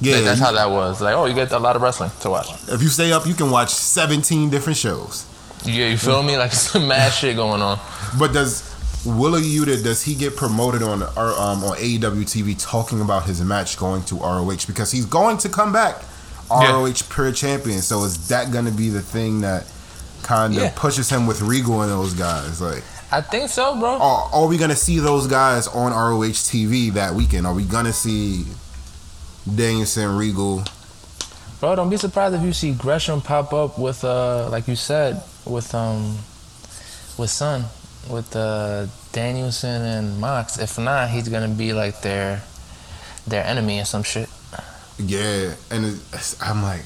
yeah, Like, that's you- how that was. Like, oh, you get a lot of wrestling to watch. if you stay up, you can watch 17 different shows. Yeah, you feel me? Like some mad shit going on. But does Wheeler Yuta does he get promoted on our, um, on AEW TV talking about his match going to ROH because he's going to come back Yeah. ROH Pure Champion? So is that going to be the thing that kind of Yeah. pushes him with Regal and those guys? Like, I think so, bro. are, are we to see those guys on ROH TV that weekend? Are we to see Danielson, Regal? Bro, don't be surprised if you see Gresham pop up with uh like you said, with um with Sun, with uh Danielson and Mox. If not, he's gonna be like their their enemy or some shit. Yeah, and it's, I'm like,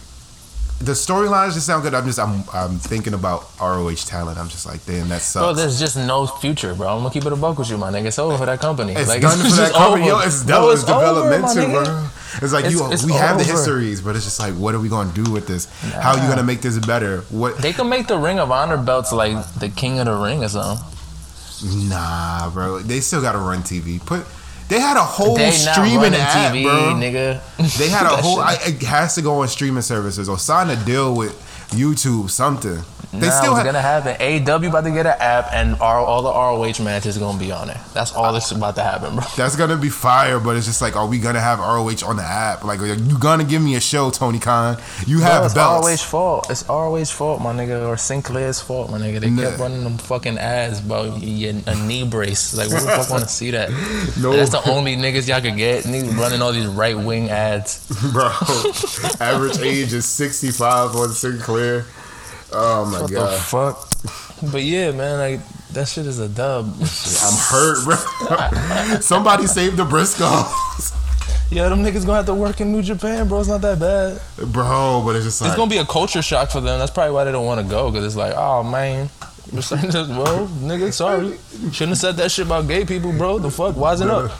the storylines just sound good. I'm just, I'm, I'm thinking about ROH talent. I'm just like, damn, that Bro, sucks. there's just no future, bro. I'm gonna keep it a buck with you, my nigga. It's over for that company. it's like, done for that company. over. Yo, it's, Bro, de- it's developmental, bro. It's like you, It's- it's we have the histories, but it's just like, what are we gonna do with this? How are you gonna make this better? What? They can make the Ring of Honor belts like the King of the Ring or something. Nah, bro. They still gotta run TV. Put. They had a whole They streaming app, TV, bro. nigga. They had a whole. I, it has to go on streaming services or sign a deal with YouTube, something. They nah, still what's have. gonna happen? AEW about to get an app, and our, all the ROH matches gonna be on it. That's all that's about to happen, bro. That's gonna be fire, but it's just like, are we gonna have ROH on the app? Like, you gonna give me a show, Tony Khan? You have Bro, it's belts. Fault. It's ROH fault, my nigga, or Sinclair's fault, my nigga. They kept running them fucking ads, bro. You, a knee brace. Like, who the fuck want to see that? No. That's the only niggas y'all could get. Niggas running all these right wing ads. bro. Average age is 65 on Sinclair. Oh my What god, the fuck? But yeah, man, like that shit is a dub. I'm hurt, bro. Somebody save the Briscoes, Yeah, them niggas gonna have to work in New Japan, bro. It's not that bad. bro. But it's just like, It's gonna be a culture shock for them. That's probably why they don't want to go, cause it's like, oh man. Like, well, nigga, sorry. Shouldn't have said that shit about gay people, bro. The fuck? Wisen up.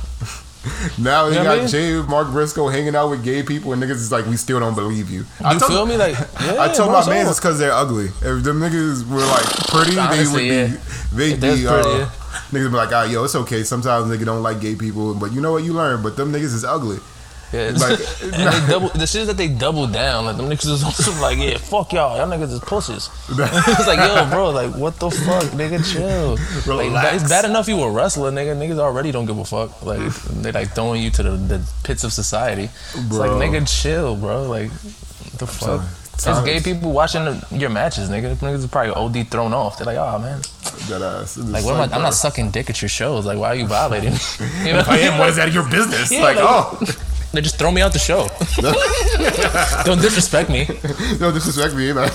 now you You know got I mean? Jay Mark Briscoe hanging out with gay people, and niggas is like, we still don't believe you. You feel me? Like, yeah, I told my it's man it's because they're ugly. If them niggas were like pretty, Honestly, they would yeah. be. They'd be. pretty, uh, yeah. Niggas be like, ah, yo, it's okay. Sometimes niggas don't like gay people, but you know what? You learn. But them niggas is ugly. Yeah, Like- double the shit is that they double down. Like them niggas is also like, yeah, fuck y'all, y'all niggas is pussies. it's like, yo, bro, like what the fuck, nigga, chill. Like it's bad enough you a wrestler, nigga. Niggas already don't give a fuck. Like they like throwing you to the, the pits of society. It's like nigga, chill, bro. Like the fuck. It's gay people watching the, your matches, nigga. Niggas is probably OD thrown off. They're like, oh man, That ass. Like what am I? I'm not sucking dick at your shows. Like why are you violating? You know? If I am, what is that your business? Yeah, like, like- oh, They just throw me out the show. Don't disrespect me. no disrespect me, man.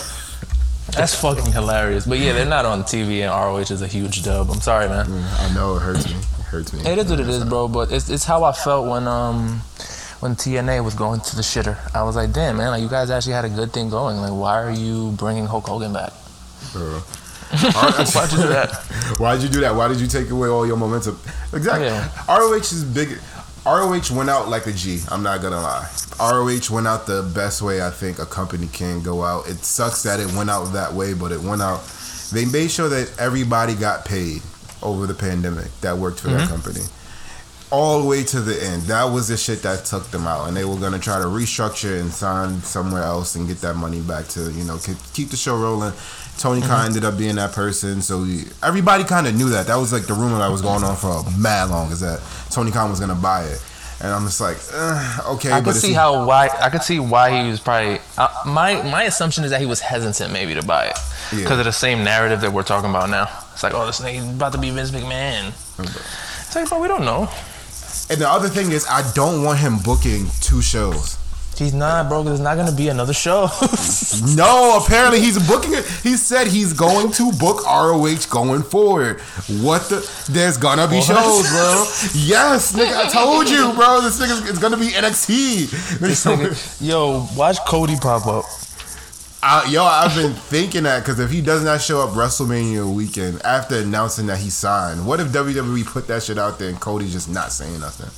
That's fucking hilarious. But yeah, they're not on TV, and ROH is a huge dub. I'm sorry, man. I know it hurts me. It hurts me. It is what it is, bro. But it's it's how I felt when um when TNA was going to the shitter. I was like, damn, man, like you guys actually had a good thing going. Like, why are you bringing Hulk Hogan back? Why'd you do that? Why'd you do that? Why did you take away all your momentum? Exactly. Yeah. ROH is big. ROH went out like a G. I'm not gonna lie. ROH went out the best way I think a company can go out. It sucks that it went out that way, but it went out. They made sure that everybody got paid over the pandemic that worked for that mm-hmm. company. All the way to the end. That was the shit that took them out, and they were gonna try to restructure and sign somewhere else and get that money back to you know keep, keep the show rolling. Tony Khan ended up being that person, so we, everybody kind of knew that. That was like the rumor that was going on for a mad long, is that Tony Khan was gonna buy it, and I'm just like, uh, okay, I could see how why I could see why he was probably. Uh, my my assumption is that he was hesitant maybe to buy it Yeah. because of the same narrative that we're talking about now. It's like, oh, this nigga's about to be Vince McMahon. It's like, bro, we don't know. And the other thing is, I don't want him booking two shows. He's not, bro. There's not gonna be another show. No, apparently he's booking it. He said he's going to book ROH going forward. What the? There's gonna be What? shows, bro. Yes, nigga, I told you, bro. This nigga is gonna be NXT. This nigga- yo, watch Cody pop up. I, yo, I've been thinking that because if he does not show up WrestleMania weekend after announcing that he signed, what if WWE put that shit out there and Cody's just not saying nothing?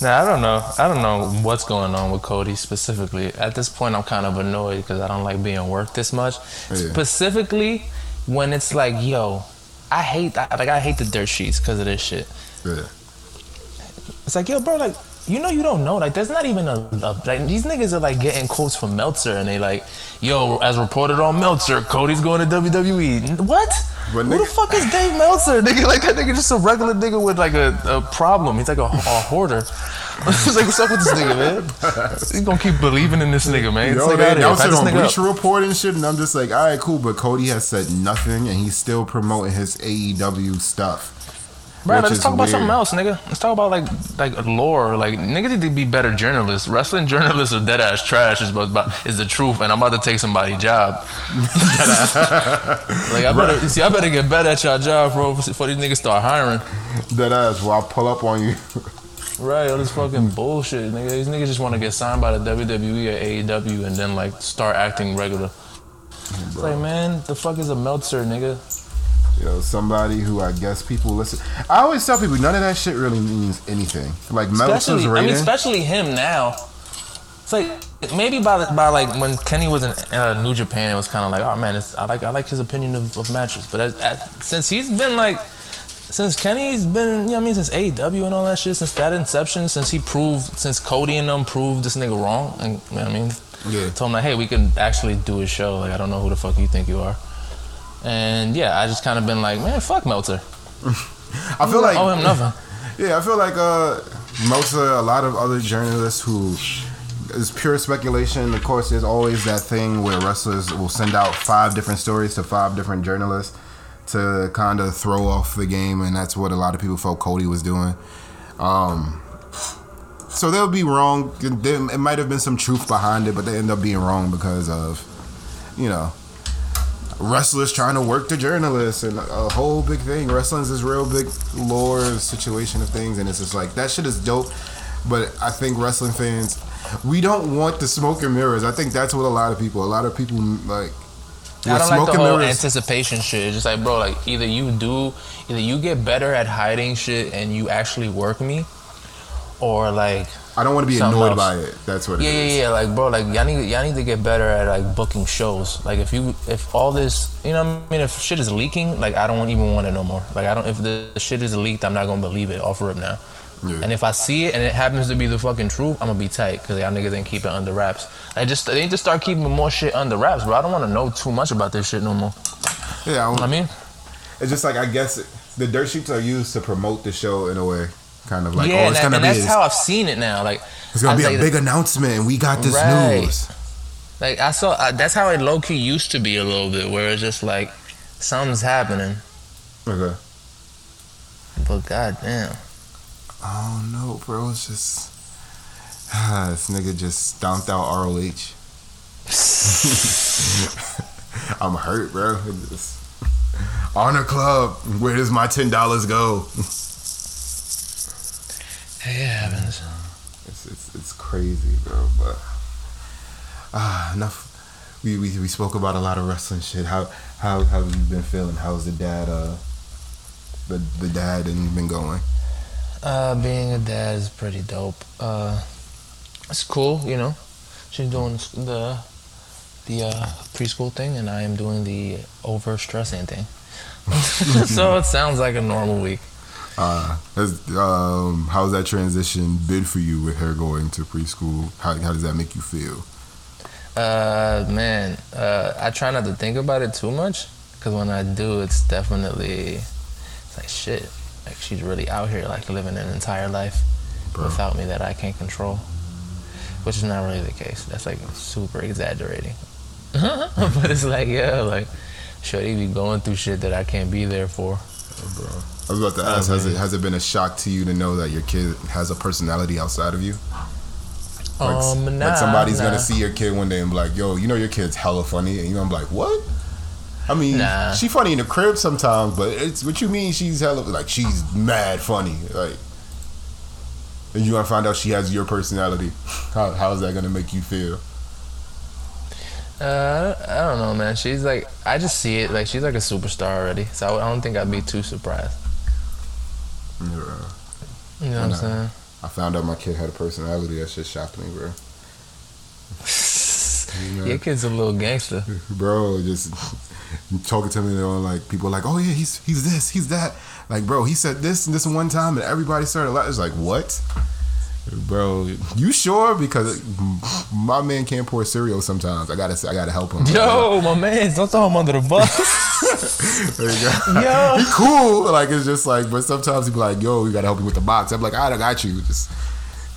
Nah, I don't know. I don't know what's going on with Cody specifically. At this point, I'm kind of annoyed because I don't like being worked this much. Yeah. Specifically, when it's like, yo, I hate I, like I hate the dirt sheets because of this shit. Yeah. It's like, yo, bro, like you know you don't know. Like there's not even a, a like these niggas are like getting quotes from Meltzer and they like, yo, as reported on Meltzer, Cody's going to WWE. What? But Who the fuck is Dave Meltzer? Nigga, like that nigga just a regular nigga with like a, a problem. He's like a, a hoarder. it's like, what's up with this nigga, man? He's gonna keep believing in this nigga, man. This Yo, nigga they outta here. announced Pack it this on nigga up. Bleacher Report and shit, and I'm just like, all right, cool. But Cody has said nothing, and he's still promoting his AEW stuff. Bro, let's talk about weird. something else, nigga. Let's talk about like like lore. Like niggas need to be better journalists. Wrestling journalists are dead ass trash is but is the truth, and I'm about to take somebody's job. like I better see, I better get better at your job, bro, before these niggas start hiring. Dead ass, well, I'll pull up on you. Right, all this fucking bullshit, nigga. These niggas just want to get signed by the WWE or AEW and then like start acting regular. It's like, man, the fuck is a Meltzer, nigga? You know, somebody who I guess people listen. I always tell people none of that shit really means anything. Like Meltzer's Especially, I mean, especially him now. It's like maybe by the, by like when Kenny was in uh, New Japan, it was kind of like, oh man, it's, I like I like his opinion of, of matches. But as, as, since he's been like, since Kenny's been, you know, what I mean, since AEW and all that shit, since that inception, since he proved, since Cody and them proved this nigga wrong, and you know what I mean, Yeah. told him like, hey, we can actually do a show. Like I don't know who the fuck you think you are. And yeah, I just kind of been like, man, fuck Meltzer. I feel like owe him nothing. Yeah, I feel like uh, of a lot of other journalists who is pure speculation. Of course, there's always that thing where wrestlers will send out five different stories to five different journalists to kind of throw off the game, and that's what a lot of people felt Cody was doing. Um, so they'll be wrong. It might have been some truth behind it, but they end up being wrong because of, you know, wrestlers trying to work the journalists and a whole big thing. Wrestling's this real big lore situation of things, and it's just like that shit is dope. But I think wrestling fans, we don't want the smoke and mirrors. I think that's what a lot of people, a lot of people like. I don't like the whole mirrors- anticipation shit. It's just like, bro, like either you do, either you get better at hiding shit and you actually work me, or like, I don't want to be annoyed else. by it. That's what it yeah, is. yeah, yeah, like, bro, like y'all need, y'all need to get better at like booking shows. Like, if you, if all this, you know, what I mean, if shit is leaking, like, I don't even want it no more. Like, I don't, if the shit is leaked, I'm not gonna believe it off rip now. Yeah. And if I see it and it happens to be the fucking truth, I'm gonna be tight because y'all niggas ain't keep it under wraps. I just they need to start keeping more shit under wraps, bro. I don't want to know too much about this shit no more. Yeah, I, I mean, it's just like I guess it, the dirt sheets are used to promote the show in a way, kind of like yeah, oh, and, it's that- gonna and be that's how I've seen it now. Like, it's gonna be a like- big announcement, and we got this Right. news. Like I saw, uh, that's how it low key used to be a little bit, where it's just like something's happening, Okay. but goddamn, Oh no, bro! It's just this nigga just stomped out ROH. I'm hurt, bro. Honor Club, where does my ten dollars go? it happens. It's, it's it's crazy, bro. But ah, enough. We, we we spoke about a lot of wrestling shit. How how how have you been feeling? How's the dad? Uh, the the dad and been going. Uh, being a dad is pretty dope. Uh, it's cool, you know. She's doing the the uh, preschool thing, and I am doing the over stressing thing. so it sounds like a normal week. Uh, has, um, how's that transition been for you with her going to preschool? How, how does that make you feel? Uh, man, uh, I try not to think about it too much, cause when I do, it's definitely it's like shit. Like she's really out here, like living an entire life Bro. without me that I can't control, which is not really the case. That's like super exaggerating. but it's like, yeah, like, Shorty be going through shit that I can't be there for. Bro. I was about to ask, has it has it been a shock to you to know that your kid has a personality outside of you? Like, Um, nah, like somebody's nah. gonna see your kid one day and be like, "Yo, you know your kid's hella funny," and you're gonna be like, "What?" I mean, Nah. she funny in the crib sometimes, but it's what you mean. She's hella like she's mad funny, like. And you gonna find out she has your personality. How how's that gonna make you feel? Uh, I don't know, man. She's like, I just see it like she's like a superstar already. So I, I don't think I'd be too surprised. Yeah. You know what I'm saying? I found out my kid had a personality. That shit shocked me, bro. Yeah. Your kid's a little gangster. bro, just talking to me and all like people are like, oh yeah, he's he's this, he's that. Like, bro, he said this and this one time, and everybody started laughing. It's like, what? Bro, you sure? Because my man can't pour cereal sometimes. I gotta, I gotta help him. Yo, my man, don't throw him under the bus. There you go. Yo. he cool. Like it's just like, but sometimes he be like, yo, you gotta help me with the box. I'm like, I got you. Just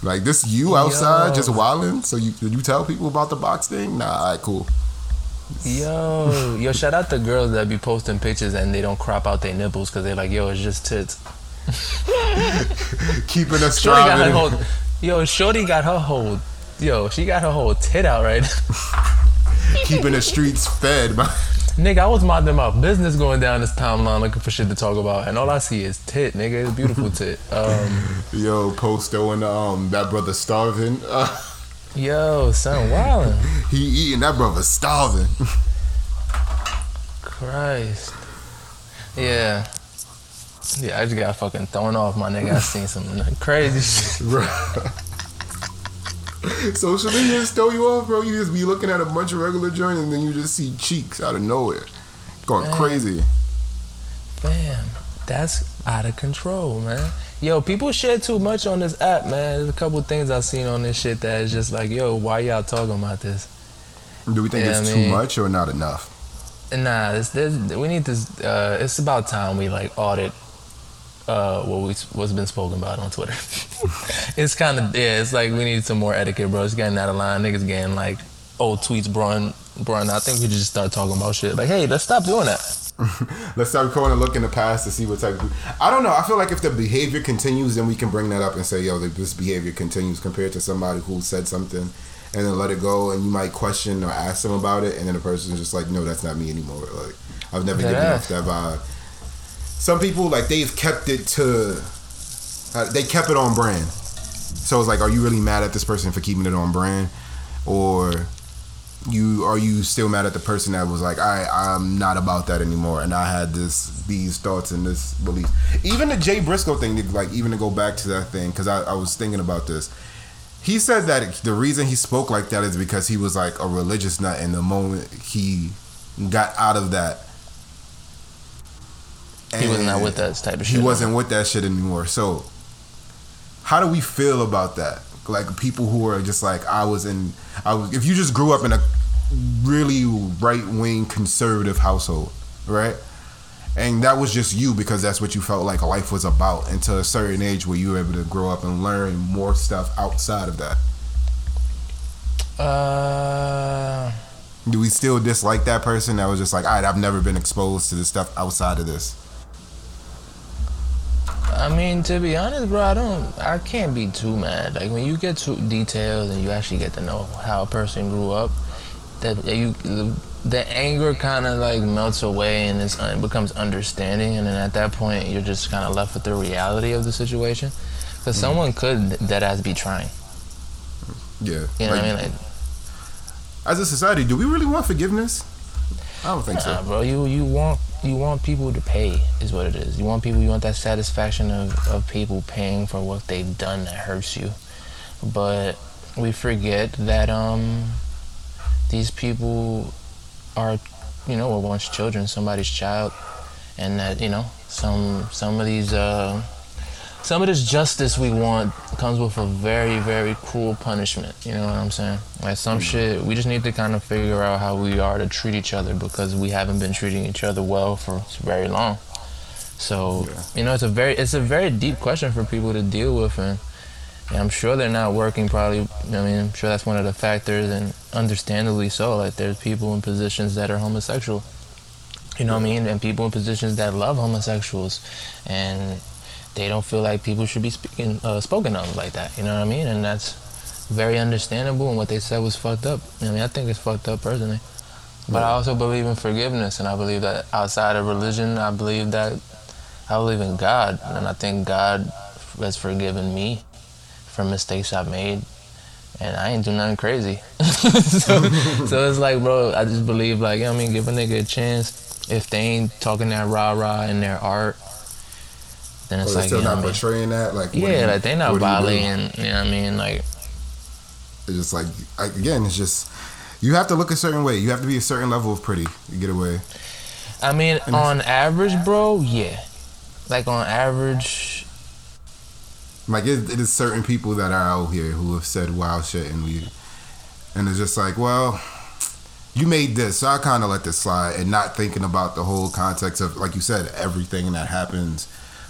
like this, you outside Yo. just wilding. So you you tell people about the box thing? Nah, all right, cool. yo, yo, shout out the girls that be posting pictures and they don't crop out their nipples because they're like, yo, it's just tits. Keeping us Shorty got her whole, yo, Shorty got her whole, yo, she got her whole tit out right. keeping the streets fed. man. nigga, I was minding my business going down this timeline looking for shit to talk about, and all I see is tit, nigga. It's beautiful tit. Um, Yo, Posto and um that brother starving. Uh, yo, son, wildin'. he eating that brother starving. Christ. Yeah. Yeah, I just got fucking thrown off, my nigga. I seen some crazy shit. Social media just throw you off, bro. You just be looking at a bunch of regular joints and then you just see cheeks out of nowhere, going Man. crazy. Damn, that's out of control, man. Yo, people share too much on this app, man. There's a couple things I've seen on this shit that is just like, yo, why y'all talking about this? Do we think Yeah, it's I too much or not enough? Nah, this, this, we need to. Uh, it's about time we like audit uh, what we what's been spoken about on Twitter. it's kind of yeah. It's like we need some more etiquette, bro. It's getting out of line. Niggas getting like old tweets, bro. Bro, I think we just start talking about shit. Like, hey, let's stop doing that. Let's start going and look in the past to see what type of. I don't know. I feel like if the behavior continues, then we can bring that up and say, yo, this behavior continues compared to somebody who said something and then let it go, and you might question or ask them about it, and then the person's just like, no, that's not me anymore. Like, I've never given Yeah. off that vibe. Some people like they've kept it to, uh, they kept it on brand. So it's like, are you really mad at this person for keeping it on brand, or you are you still mad at the person that was like, I I'm not about that anymore, and I had this these thoughts and this belief. Even the Jay Briscoe thing, like even to go back to that thing, because I, I was thinking about this. He said that the reason he spoke like that is because he was like a religious nut, and the moment he got out of that, He was not with that type of shit. He wasn't with that shit anymore. So, how do we feel about that? Like people who are just like I was in. I was. If you just grew up in a really right wing conservative household, right? And that was just you because that's what you felt like life was about until a certain age where you were able to grow up and learn more stuff outside of that. Uh, Do we still dislike that person that was just like, all right, I've never been exposed to this stuff outside of this? I mean, to be honest, bro, I don't, I can't be too mad. Like when you get too detailed and you actually get to know how a person grew up, that you, the anger kind of like melts away and it's, uh, it becomes understanding, and then at that point, you're just kind of left with the reality of the situation. Because mm-hmm. someone could dead ass be trying. Yeah. You know Like, what I mean? Like, As a society, do we really want forgiveness? I don't think Nah, so. bro, you you want you want people to pay is what it is. You want people you want that satisfaction of, of people paying for what they've done that hurts you. But we forget that um these people are you know, were once children, somebody's child and that, you know, some some of these uh some of this justice we want comes with a very, very cruel punishment. You know what I'm saying? Like some mm. shit, we just need to kind of figure out how we are to treat each other because we haven't been treating each other well for very long. So Yeah. you know, it's a very, it's a very deep question for people to deal with, and, and I'm sure they're not working. Probably, I mean, I'm sure that's one of the factors, and understandably so. Like there's people in positions that are homosexual. You know what I mean? And people in positions that love homosexuals, and they don't feel like people should be speaking uh, spoken of like that. You know what I mean? And that's very understandable, and what they said was fucked up. I mean, I think it's fucked up personally. But I also believe in forgiveness, and I believe that outside of religion, I believe that I believe in God, and I think God has forgiven me for mistakes I made, and I ain't do nothing crazy. so, so it's like, bro, I just believe like, you know what I mean, give a nigga a chance. If they ain't talking that rah rah in their art, then it's they're like, still not what I mean? portraying that. Like, Yeah, like they're not do you violating. You know what I mean? Like, It's just like like, again, it's just you have to look a certain way. You have to be a certain level of pretty to get away. I mean, And on average, bro, yeah. Like on average, Like it, it is certain people that are out here who have said wild shit, and we, and it's just like, well, you made this, so I kind of let this slide, and not thinking about the whole context of, like you said, everything that happens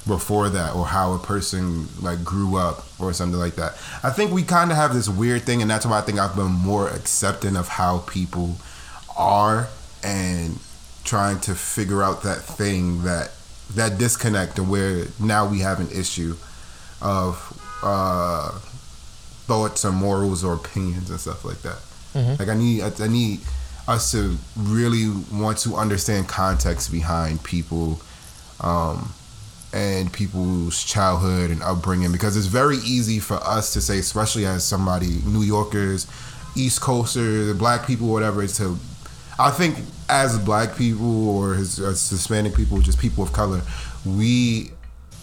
before that, or how a person like grew up, or something like that. I think we kind of have this weird thing, and that's why I think I've been more accepting of how people are, and trying to figure out that thing that that disconnect, and where now we have an issue of uh, thoughts or morals or opinions and stuff like that. Mhm. Like I need, I, I need us to really want to understand context behind people, um, and people's childhood and upbringing because it's very easy for us to say, especially as somebody New Yorkers, East Coasters, Black people, whatever, to I think as black people or as, as Hispanic people, just people of color, we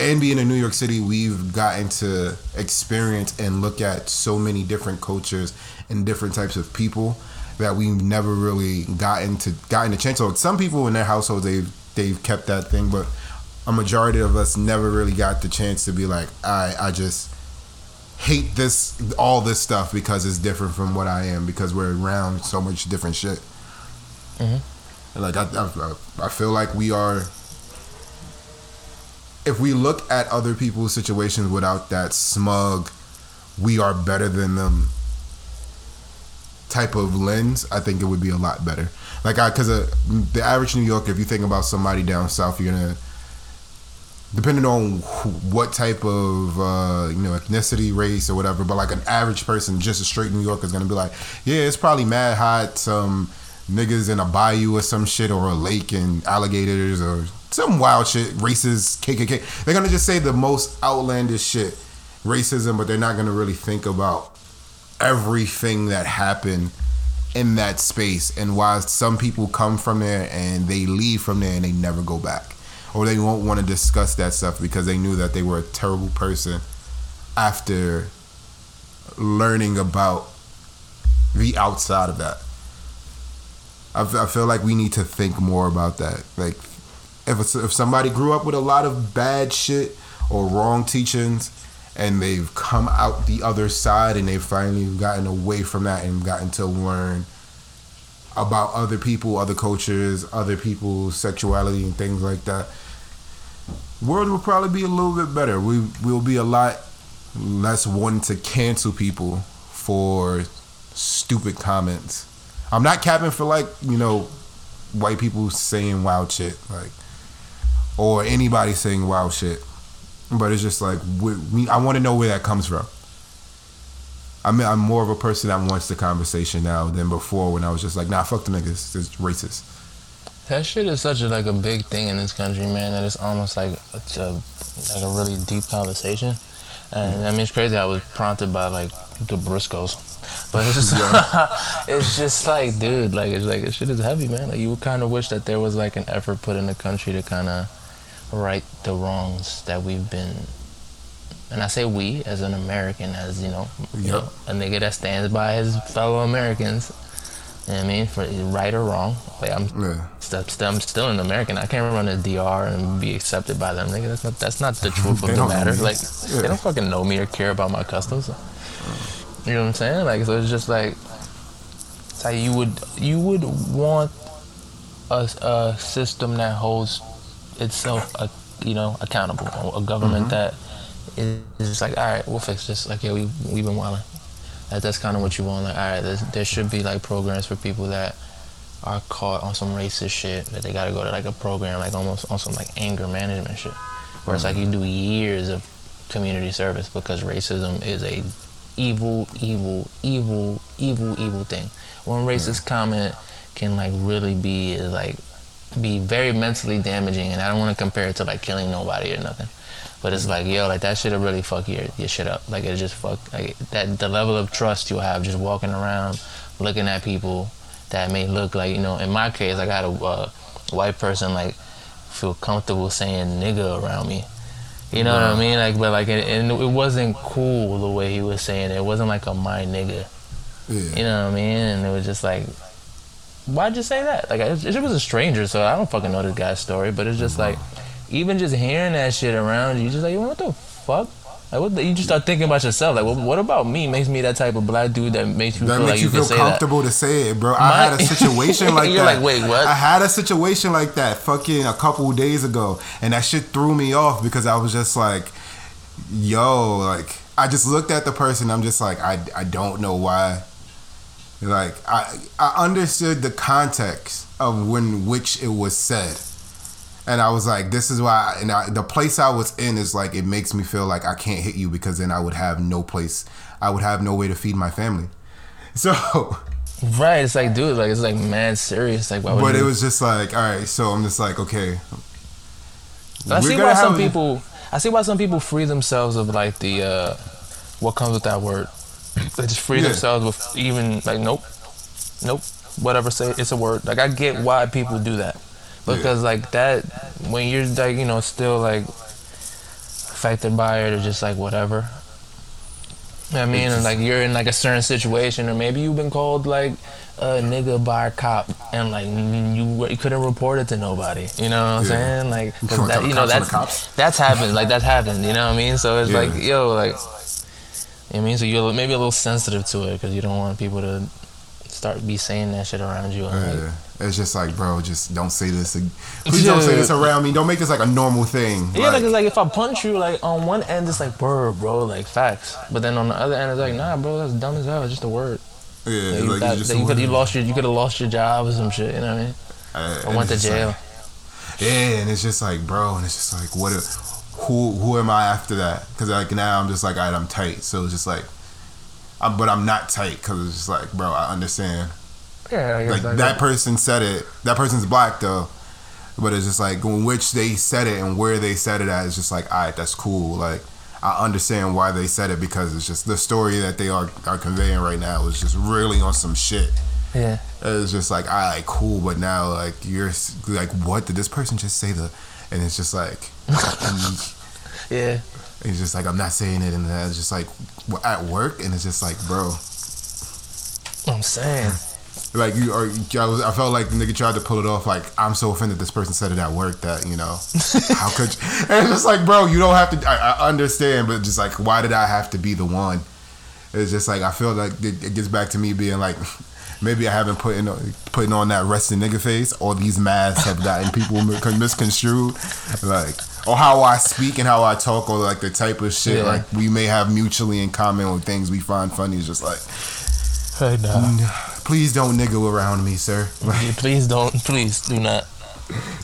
and being in New York City, we've gotten to experience and look at so many different cultures and different types of people that we've never really gotten to gotten a chance. So some people in their households they've they've kept that thing, but a majority of us never really got the chance to be like, I I just hate this all this stuff because it's different from what I am because we're around so much different shit. Mhm. And like I, I, I feel like we are. If we look at other people's situations without that smug, we are better than them type of lens, I think it would be a lot better. Like I, because uh, the average New Yorker, if you think about somebody down south, you're gonna depending on who, what type of uh, you know ethnicity, race, or whatever. But like an average person, just a straight New Yorker, is gonna be like, yeah, it's probably mad hot. Some niggas in a bayou or some shit, or a lake and alligators, or some wild shit. Racist, KKK. They're gonna just say the most outlandish shit, racism, but they're not gonna really think about everything that happened in that space and why some people come from there and they leave from there and they never go back or they won't want to discuss that stuff because they knew that they were a terrible person after learning about the outside of that. I, f- I feel like we need to think more about that. Like if, if somebody grew up with a lot of bad shit or wrong teachings and they've come out the other side and they've finally gotten away from that and gotten to learn about other people, other cultures, other people's sexuality and things like that. World will probably be a little bit better. We will be a lot less wanting to cancel people for stupid comments. I'm not capping for like, you know, white people saying wild shit, like or anybody saying wild shit. But it's just like we, we I want to know where that comes from. I mean, I'm more of a person that wants the conversation now than before when I was just like, nah, fuck the niggas, it's racist. that shit is such a like a big thing in this country, man. That it's almost like it's a like a really deep conversation. And I mean, it's crazy. I was prompted by like the Briscoes, but it's just it's just like, dude, like it's like this shit is heavy, man. Like you would kind of wish that there was like an effort put in the country to kind of right the wrongs that we've been. And I say we as an American, as you know, you know, a nigga that stands by his fellow Americans. You know what I mean, for right or wrong. Like I'm Yeah. still, still, I'm still an American. I can't run a DR and be accepted by them. Nigga, that's not that's not the truth of the matter. Like Yeah. they don't fucking know me or care about my customs. You know what I'm saying? Like so, it's just like it's like you would you would want a, a system that holds itself, uh, you know, accountable. A government that is just like, all right, we'll fix this. Like, yeah, we we've been wilding. That, that's kind of what you want. Like, all right, there's, there should be like programs for people that are caught on some racist shit that they gotta go to like a program, like almost on some like anger management shit, where it's like you do years of community service because racism is a evil, evil, evil, evil, evil thing. One racist comment can like really be like be very mentally damaging, and I don't want to compare it to like killing nobody or nothing. But it's like, yo, like that should have really fuck your, your shit up. Like it just fuck like that the level of trust you have just walking around, looking at people that may look like you know. In my case, I got a uh, white person like feel comfortable saying nigga around me. You know what I mean? Like, but like, it, and it wasn't cool the way he was saying it. It wasn't like a my nigga. Yeah. You know what I mean? And it was just like, why'd you say that? Like, it, it was a stranger, so I don't fucking know this guy's story. But it's just like, even just hearing that shit around you, just like, what the fuck? Like, what the, you just start thinking about yourself. Like, what, what about me makes me that type of black dude that makes you That feel makes like you you, feel can say that? comfortable to say it, bro. I My- had a situation like You're that. like, wait, what? I had a situation like that fucking a couple days ago, and that shit threw me off because I was just like, yo, like I just looked at the person. I'm just like, I, I don't know why. Like I I understood the context of when which it was said. And I was like, this is why, and I, the place I was in is like, it makes me feel like I can't hit you because then I would have no place, I would have no way to feed my family. So, Right? It's like, dude, like it's like mad serious. Like, why would but you? it was just like, all right, so I'm just like, okay. I see why some people. I see why some people free themselves of like the uh, what comes with that word. They just free Yeah. themselves with even like nope, nope, whatever. Say it's a word. Like I get why people do that because like that when you're like you know still like affected by it or just like whatever. You know what I mean, and like you're in like a certain situation, or maybe you've been called like a nigga by a cop, and like you you couldn't report it to nobody. You know what I'm Yeah. saying? Like, that, you know cops on the that's that's happened. Like that's happened. You know what I mean? So it's Yeah. like yo, like you know what I mean, so you're maybe a little sensitive to it because you don't want people to start be saying that shit around you. and, like, Yeah. It's just like, bro, just don't say this. Please don't say this around me. Don't make this like a normal thing. Yeah, like, it's like if I punch you, like on one end it's like bro, bro, like facts, but then on the other end it's like nah, bro, that's dumb as hell. It's just a word. yeah, it's you, like, that- just that a you, could, you lost your, you could have lost your job or some shit. You know what I mean? Uh, Or and went to jail. like- yeah, and it's just like, bro, and it's just like, what? Who who am I after that? Because like now I'm just like, alright, I'm tight. So it's just like, I'm, but I'm not tight because it's just like, bro, I understand. Yeah, Like that person said it. That person's black though, but it's just like in which they said it and where they said it at is just like, alright, that's cool. Like I understand why they said it because it's just the story that they are are conveying right now is just really on some shit. yeah. It's just like, all right, cool, but now like you're like, what did this person just say? The and it's just like, Yeah. it's just like I'm not saying it, and then it's just like at work, and it's just like, bro, I'm saying. Like you are. I, was, I felt like the nigga tried to pull it off. Like I'm so offended this person said it at work that you know how could you? And it's just like, bro, you don't have to. I, I understand, but just like, why did I have to be the one? It's just like I feel like it, it gets back to me being like. Maybe I haven't put in putting on that resting nigga face, or these masks have gotten people misconstrued, like, or how I speak and how I talk, or like the type of shit Yeah. like we may have mutually in common or things we find funny. Is just like, Hey, nah. Mm, please don't nigga around me, sir. Please don't. Please do not.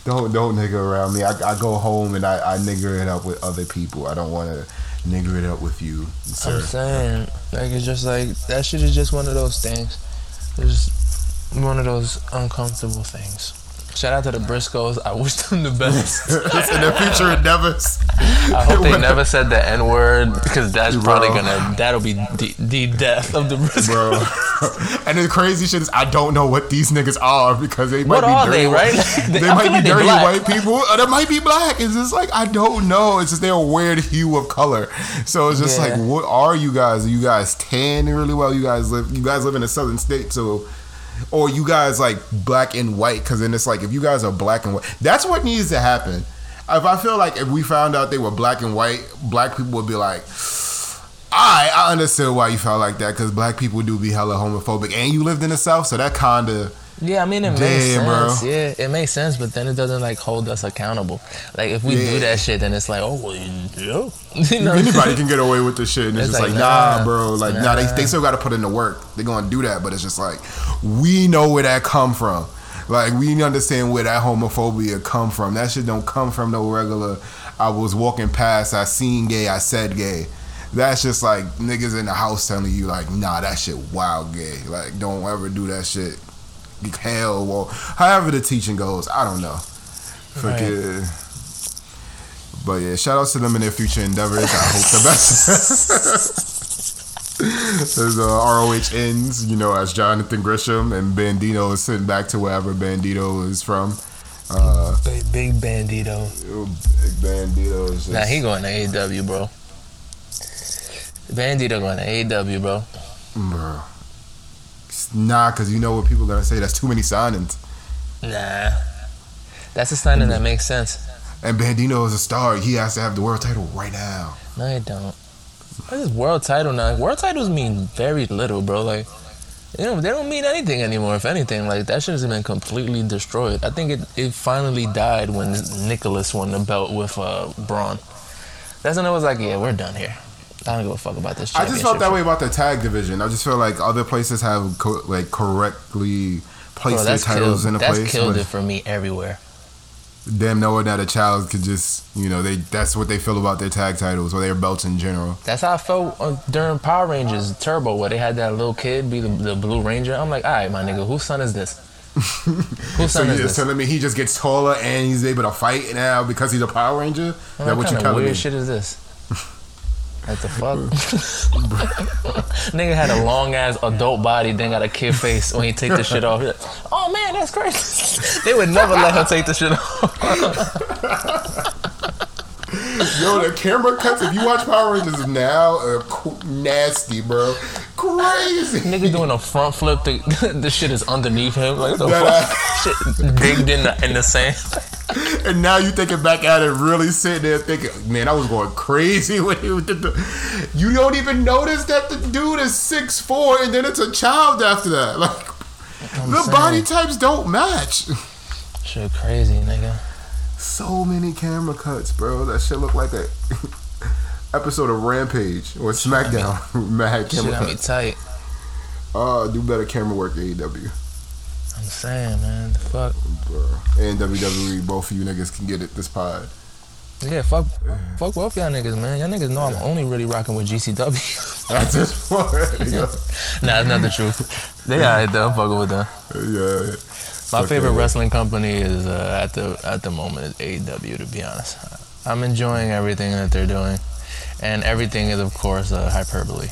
Don't don't nigga around me. I, I go home and I, I nigger it up with other people. I don't want to nigger it up with you, sir. I'm saying, like, it's just like that shit is just one of those things. It's just one of those uncomfortable things. Shout out to the Briscoes. I wish them the best. in their future endeavors. I hope they never said the N word because that's probably gonna that'll be the, the death of the Briscoes. bro. and the crazy shit is I don't know what these niggas are because they might What be dirty they, right? They, might be like dirty white people, or they might be black. It's just like I don't know. It's just they're a weird hue of color. So it's just Yeah. like, what are you guys? Are you guys tan really well? You guys live. You guys live in a southern state, so. Or you guys like black and white, because then it's like if you guys are black and white, that's what needs to happen. If I feel like if we found out they were black and white, black people would be like, I I understood why you felt like that because black people do be hella homophobic, and you lived in the south, so that kind of Yeah, I mean it makes Damn, bro. sense. Yeah, it makes sense, but then it doesn't like hold us accountable. Like if we Yeah. do that shit, then it's like, oh well, yeah. you know? anybody can get away with this shit, and it's, It's just like, like, nah, nah, bro, like nah, they they still got to put in the work. They're gonna do that, but it's just like we know where that come from. Like we understand where that homophobia come from. That shit don't come from no regular. I was walking past, I seen gay, I said gay. that's just like niggas in the house telling you like, nah, that shit wild gay. Like, don't ever do that shit. Hell, well, however the teaching goes, I don't know. Forget. But yeah, shout outs to them in their future endeavors. I hope the best. As uh, ROH ends, you know, as Jonathan Gresham and Bandito is sent back to wherever Bandito is from. Uh, Big, big Bandito. Big Bandito is just. Nah, he going to AEW, bro. Bandito going to AEW, bro. Bro. Nah, because you know what people are going to say. That's too many signings. Nah. That's a signing that makes sense. And Bandido is a star. He has to have the world title right now. No, I don't. What is world title now? World titles mean very little, bro. Like, you know, they don't mean anything anymore. If anything, like that shit has been completely destroyed. I think it, it finally died when Nicholas won the belt with uh, Braun. That's when I was like, yeah, we're done here. I don't give a fuck about this. I just felt that way about the tag division. I just feel like other places have co- like correctly placed Bro, their titles killed, in a that's place. killed but it for me everywhere. Them knowing that a child could just, you know, they that's what they feel about their tag titles or their belts in general. That's how I felt uh, during Power Rangers Turbo, where they had that little kid be the, the Blue Ranger. I'm like, all right, my nigga, whose son is this? Whose So son you're is this? telling me he just gets taller and he's able to fight now because he's a Power Ranger? Man, that what what of telling weird me? shit is this? What the fuck? Nigga had a long ass adult body, then got a kid face when he take the shit off. Like, oh man, that's crazy. they would never let him take the shit off. Yo, the camera cuts. If you watch Power Rangers now, uh, are nasty, bro. Crazy. Nigga doing a front flip, the, the shit is underneath him. Like, the fuck? Shit digged in the, in the sand. And now you thinking back at it, really sitting there thinking, man, I was going crazy when he did the. You don't even notice that the dude is six four, and then it's a child after that. Like the saying. body types don't match. Shit crazy, nigga. So many camera cuts, bro. That shit look like a episode of Rampage or SmackDown. Mad Shit camera got me cuts. tight. Uh, do better camera work, AEW. I'm saying, man. The fuck. Bro. And WWE, both of you niggas can get it this pod. Yeah, fuck, fuck both y'all niggas, man. Y'all niggas know I'm only really rocking with GCW. At this point, nah, it's not the truth. They alright though. I'm fucking with them. yeah. My Fuck favorite wrestling company is uh, at the at the moment is AEW. To be honest, I'm enjoying everything that they're doing, and everything is of course uh, hyperbole.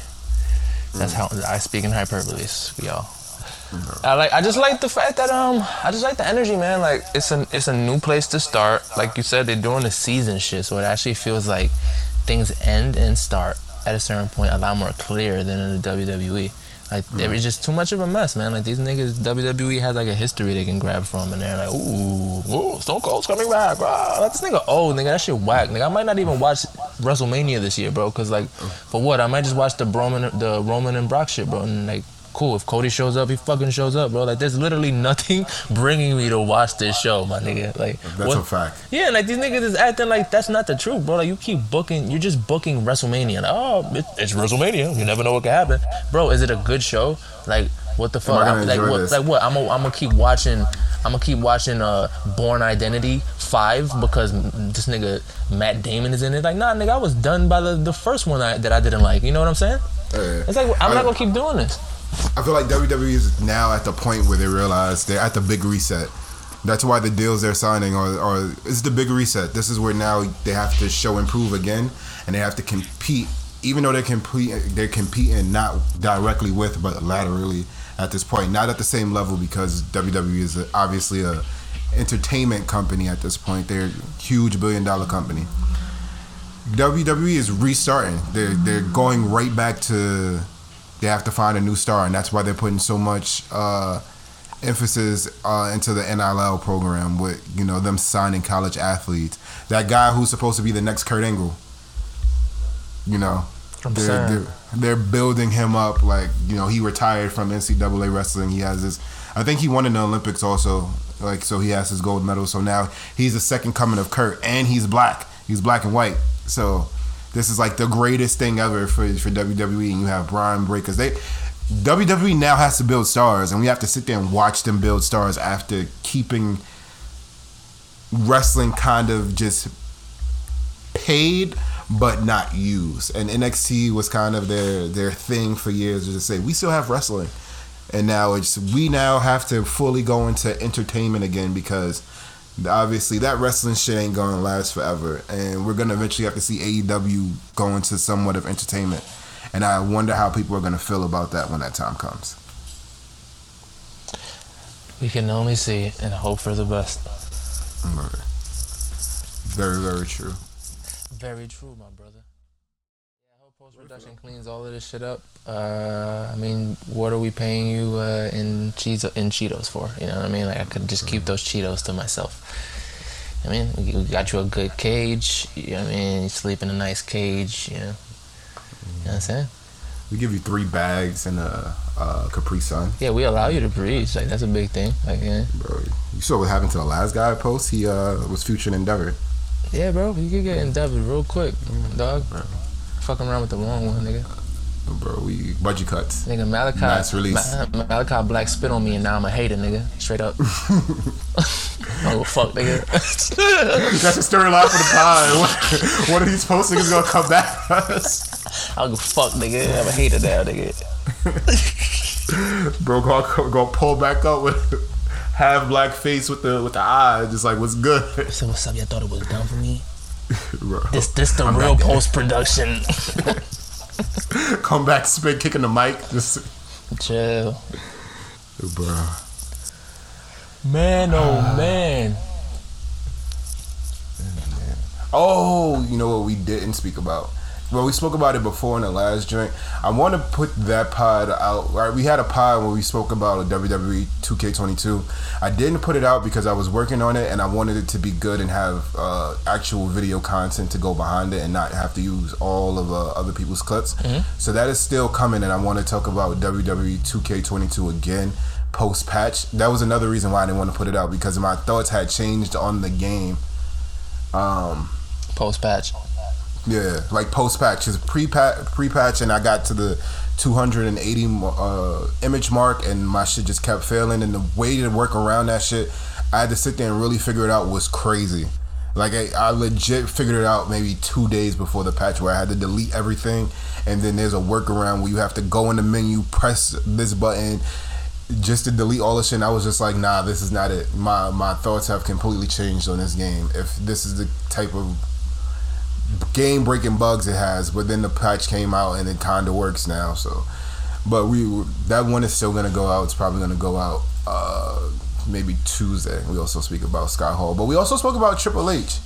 That's how I speak in hyperboles, y'all. I like. I just like the fact that um. I just like the energy, man. Like it's a it's a new place to start. Like you said, they're doing the season shit, so it actually feels like things end and start at a certain point a lot more clear than in the WWE. Like there is just too much of a mess, man. Like these niggas, WWE has like a history they can grab from, and they're like, ooh, ooh, Stone Cold's coming back. Wow, like, this nigga old, nigga. That shit whack, nigga. I might not even watch WrestleMania this year, bro. Cause like, oh. for what? I might just watch the Roman, the Roman and Brock shit, bro. And like, cool. If Cody shows up, he fucking shows up, bro. Like, there's literally nothing bringing me to watch this show, my nigga. Like, That's what- a fact. yeah, like these niggas is acting like that's not the truth, bro. Like you keep booking, you're just booking WrestleMania. Like, oh, it, it's WrestleMania. You never know what can happen, bro. Is it a good show? Like, what the fuck? I'm- like, what? this? Like, what? I'm gonna I'm keep watching. I'm gonna keep watching uh Born Identity five because this nigga Matt Damon is in it. Like, nah, nigga, I was done by the, the first one I, that I didn't like. You know what I'm saying? Yeah. It's like I'm I- not gonna keep doing this. I feel like WWE is now at the point where they realize they're at the big reset. That's why the deals they're signing are, are it's the big reset. This is where now they have to show improve again, and they have to compete. Even though they're compete, they're competing not directly with, but laterally at this point. Not at the same level because WWE is obviously a entertainment company at this point. They're a huge billion dollar company. WWE is restarting. They're they're going right back to they have to find a new star, and that's why they're putting so much uh, emphasis uh, into the NIL program with you know them signing college athletes. That guy who's supposed to be the next Kurt Angle. You know, they're, they're they're building him up like you know he retired from NCAA wrestling. He has his, I think he won in the Olympics also. Like so, he has his gold medal. So now he's the second coming of Kurt, and he's black. He's black and white. So this is like the greatest thing ever for for WWE. And you have Brian Breakers. They WWE now has to build stars, and we have to sit there and watch them build stars after keeping wrestling kind of just paid but not used. And NXT was kind of their their thing for years to say we still have wrestling, and now it's we now have to fully go into entertainment again because obviously that wrestling shit ain't gonna last forever, and we're gonna eventually have to see AEW go into somewhat of entertainment. And I wonder how people are gonna feel about that when that time comes. We can only see and hope for the best. Very, very true. Very true, my brother. Yeah, I hope post production cleans all of this shit up. Uh, I mean, what are we paying you uh, in Cheetos in Cheetos for? You know what I mean? Like I could just keep those Cheetos to myself. I mean, we we got you a good cage. You know what I mean? You sleep in a nice cage. You know, you know what I'm saying? We give you three bags and a, a Capri Sun. Yeah, we allow you to breathe. Like that's a big thing. Like yeah, Bro, you saw what happened to the last guy I post? He uh, was featured in Endeavor. yeah, bro. You could get endeavored real quick, dog. Fucking around with the wrong one, nigga. Bro, we budget cuts. Nigga, Malachi, Nice release. Ma- Malachi Black spit on me, and now I'm a hater, nigga. Straight up. oh fuck, nigga. That's the storyline for the pod. One of these postings is gonna come back to us. I'll go fuck, nigga. I'm a hater now, nigga. Bro, gonna, gonna pull back up with half black face with the with the eye, just like what's good. So what's up? Y'all thought it was done for me? This this the I'm real post production. come back, spit, kicking the mic. Just, Chill, bro. man. Oh ah. man. Oh, you know what we didn't speak about? Well, we spoke about it before in the last joint. I want to put that pod out. Right, we had a pod where we spoke about WWE 2K22. I didn't put it out because I was working on it and I wanted it to be good and have uh, actual video content to go behind it and not have to use all of uh, other people's clips. So that is still coming, and I want to talk about WWE 2K22 again post patch. That was another reason why I didn't want to put it out because my thoughts had changed on the game. Um, Post patch. Yeah, like post patch is pre pre patch, and I got to the 280 uh, image mark, and my shit just kept failing. And the way to work around that shit, I had to sit there and really figure it out was crazy. Like I, I legit figured it out maybe two days before the patch, where I had to delete everything, and then there's a workaround where you have to go in the menu, press this button. Just to delete all the shit, and I was just like, "Nah, this is not it." My my thoughts have completely changed on this game. If this is the type of game breaking bugs it has, but then the patch came out and it kind of works now. So, but we that one is still gonna go out. It's probably gonna go out uh, maybe Tuesday. We also speak about Scott Hall, but we also spoke about Triple H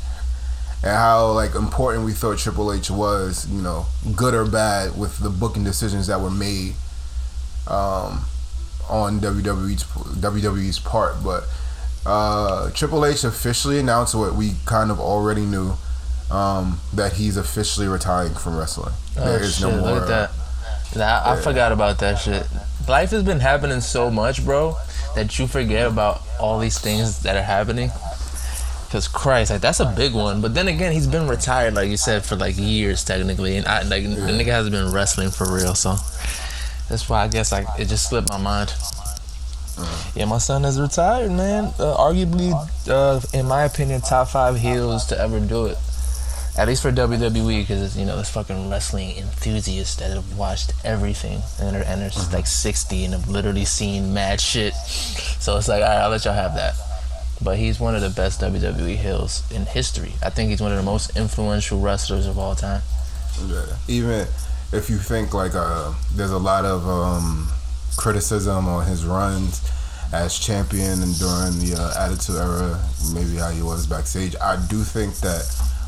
and how like important we thought Triple H was. You know, good or bad with the booking decisions that were made um, on WWE's WWE's part, but. Uh, Triple H officially announced what we kind of already knew um, that he's officially retiring from wrestling. Oh, there is shit, no more. Look at that. Nah, I forgot about that shit. Life has been happening so much, bro, that you forget about all these things that are happening. Cause Christ, like that's a big one. But then again, he's been retired, like you said, for like years technically, and I, like the nigga hasn't been wrestling for real. So that's why I guess like it just slipped my mind. Yeah, my son is retired, man. Uh, arguably, uh, in my opinion, top five heels to ever do it. At least for WWE, because you know, there's fucking wrestling enthusiasts that have watched everything, and are and they're just like 60 and have literally seen mad shit. So it's like, all right, I'll let y'all have that. But he's one of the best WWE heels in history. I think he's one of the most influential wrestlers of all time. Yeah. Even if you think like uh, there's a lot of um, criticism on his runs as champion and during the uh, Attitude Era, maybe how he was backstage, I do think that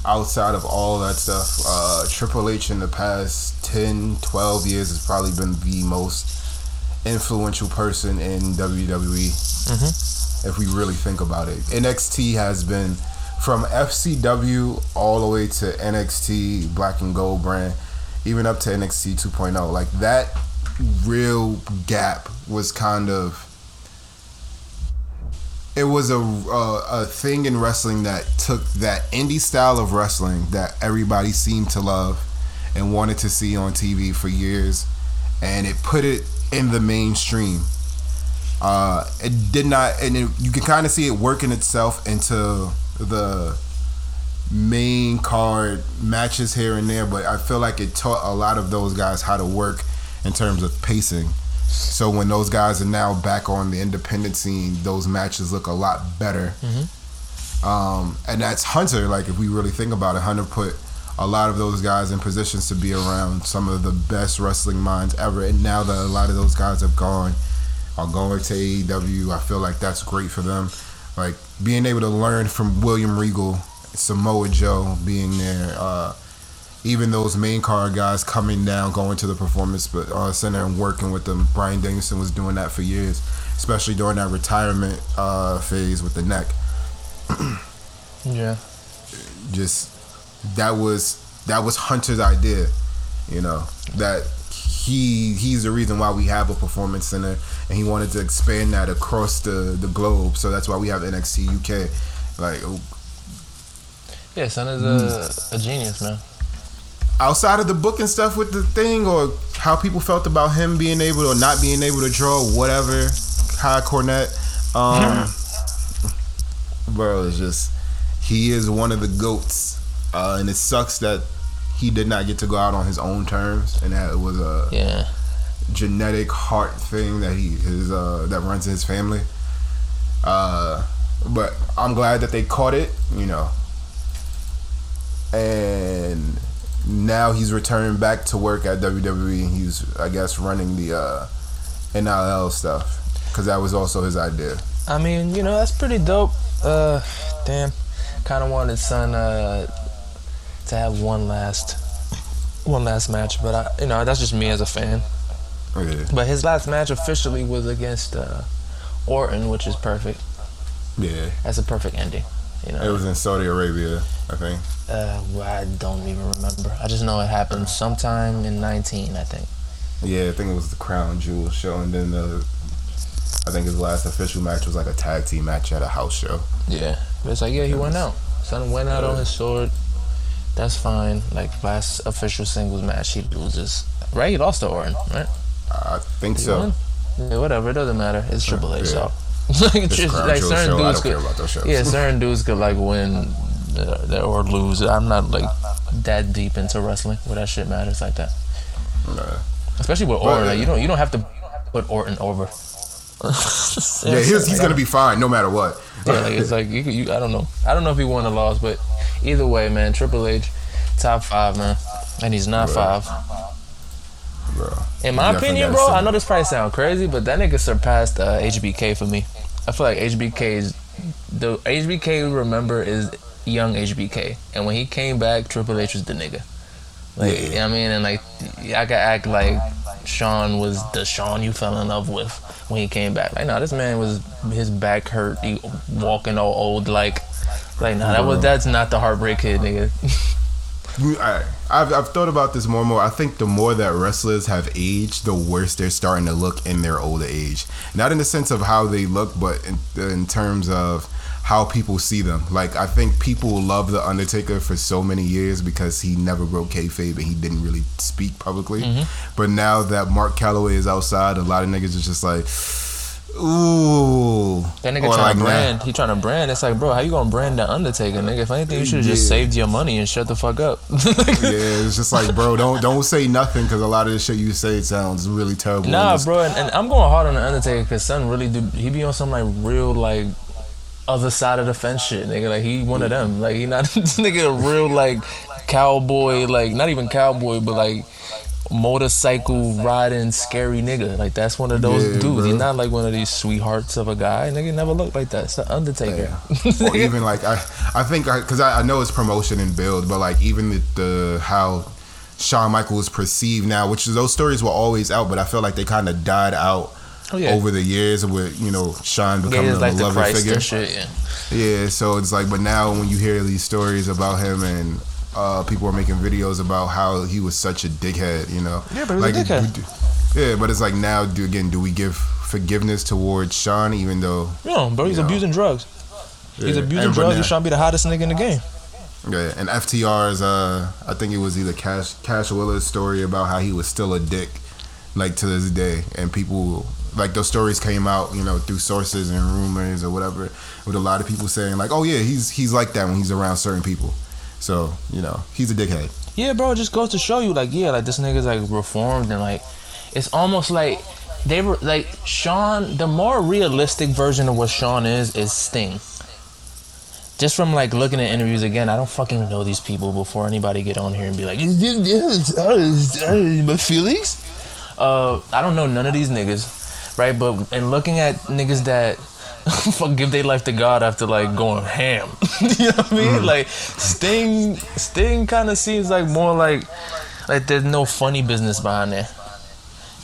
outside of all that stuff, uh, Triple H in the past 10, 12 years has probably been the most influential person in WWE. If we really think about it, NXT has been from FCW all the way to NXT Black and Gold brand, even up to NXT 2.0. Like that real gap was kind of it was a, a a thing in wrestling that took that indie style of wrestling that everybody seemed to love and wanted to see on TV for years, and it put it in the mainstream. Uh, it did not, and it, you can kind of see it working itself into the main card matches here and there, but I feel like it taught a lot of those guys how to work in terms of pacing. So when those guys are now back on the independent scene, those matches look a lot better. Um, and that's Hunter. Like if we really think about it, Hunter put a lot of those guys in positions to be around some of the best wrestling minds ever. And now that a lot of those guys have gone, are going to AEW, I feel like that's great for them. Like being able to learn from William Regal, Samoa Joe being there, uh, even those main card guys coming down, going to the performance but uh, center and working with them. Bryan Danielson was doing that for years, especially during that retirement uh, phase with the neck. Yeah. Just that was that was Hunter's idea, you know that he he's the reason why we have a performance center, and he wanted to expand that across the the globe. So that's why we have NXT UK. Like Yeah, son is a, a genius, man. Outside of the book and stuff with the thing, or how people felt about him being able or not being able to draw, whatever. high cornet um, bro, it's just he is one of the goats, uh, and it sucks that he did not get to go out on his own terms, and that it was a Yeah. genetic heart thing that he his uh, that runs in his family. Uh, but I'm glad that they caught it, you know. And now he's returned back to work at WWE. He's I guess running the uh, NIL stuff because that was also his idea. I mean, you know, that's pretty dope. Uh, damn. Kind of wanted son uh, to have one last, one last match, but I, you know, that's just me as a fan. Yeah, But his last match officially was against uh, Orton, which is perfect. yeah. That's a perfect ending. You know, It was in Saudi Arabia, I think. uh, I don't even remember. I just know it happened sometime in 19, I think. Yeah, I think it was the Crown Jewel show, and then the I think his last official match was like a tag team match at a house show. Yeah, but it's like yeah, he went out. Son went out on his sword. That's fine. Like last official singles match, he loses. Right, he lost to Orton, right? I think He so. won? Yeah, whatever. It doesn't matter. It's Triple H, Yeah. so like, just, like certain show, I dudes don't care could, about those shows. yeah, certain dudes could like win uh, or lose. I'm not like that deep into wrestling where that shit matters like that. Nah. Especially with Orton, like, you don't you don't have to put Orton over. Yeah, he's, he's gonna be fine no matter what. Yeah, like it's like you, you. I don't know. I don't know if he won or lost, but either way, man, Triple H, top five, man, and he's not Right. five. bro. In my opinion, bro, I know this probably sound crazy, but that nigga surpassed uh, HBK for me. I feel like HBK is the HBK we remember is young HBK, and when he came back, Triple H was the nigga. Like, Yeah. you know what I mean, and like I could act like Shawn was the Shawn you fell in love with when he came back. Like, nah, this man was his back hurt, he walking all old, like, like nah, that was that's not the heartbreak kid, nigga. I, I've, I've thought about this more and more. I think the more that wrestlers have aged, the worse they're starting to look in their older age. Not in the sense of how they look, but in, in terms of how people see them. Like I think people love the Undertaker for so many years because he never broke kayfabe and he didn't really speak publicly. Mm-hmm. But now that Mark Calaway is outside, a lot of niggas are just like, ooh. That nigga oh, Or trying like to brand. He trying to brand. It's like, bro, how you gonna brand the Undertaker, nigga? If anything, you should have just saved your money and shut the fuck up. Yeah, it's just like, bro, don't don't say nothing because a lot of the shit you say sounds really terrible. Nah, And bro, and, and I'm going hard on the Undertaker because son really do. He be on some like real like other side of the fence shit, nigga. Like he one of them. Like he not nigga a real like cowboy, like not even cowboy, but like motorcycle riding scary nigga. Like that's one of those Yeah, dudes. bro. He's not like one of these sweethearts of a guy. Nigga never looked like that. It's the Undertaker. or even like I, I think because I, I know it's promotion and build, but like even the, the how Shawn Michaels is perceived now, which is those stories were always out, but I feel like they kind of died out Oh, yeah. over the years with you know Shawn becoming a like the beloved figure. shit. Yeah. Yeah, so it's like, but now when you hear these stories about him and uh, people are making videos about how he was such a dickhead, you know? Yeah, but he was a like, dickhead. do- Yeah, but it's like now, do again, do we give forgiveness towards Shawn, even though? No, bro, he's You know. abusing drugs. He's Yeah, abusing and drugs. now- He's trying to be the hottest nigga in the game. Yeah, and FTR's, uh, I think it was either Cash Cash Willis story about how he was still a dick, like to this day, and people like those stories came out, you know, through sources and rumors or whatever, with a lot of people saying like, oh yeah, he's he's like that when he's around certain people. So you know, he's a dickhead. Yeah, bro, just goes to show you, like, yeah, like this nigga's like reformed and like, it's almost like they were like Shawn. The more realistic version of what Shawn is is Sting. Just from like looking at interviews again, I don't fucking know these people before anybody get on here and be like, is this my feelings. Uh, I don't know none of these niggas, right? But and looking at niggas that fuck give their life to God after like going ham. you know what I mean? Like Sting Sting kinda seems like more like like there's no funny business behind there.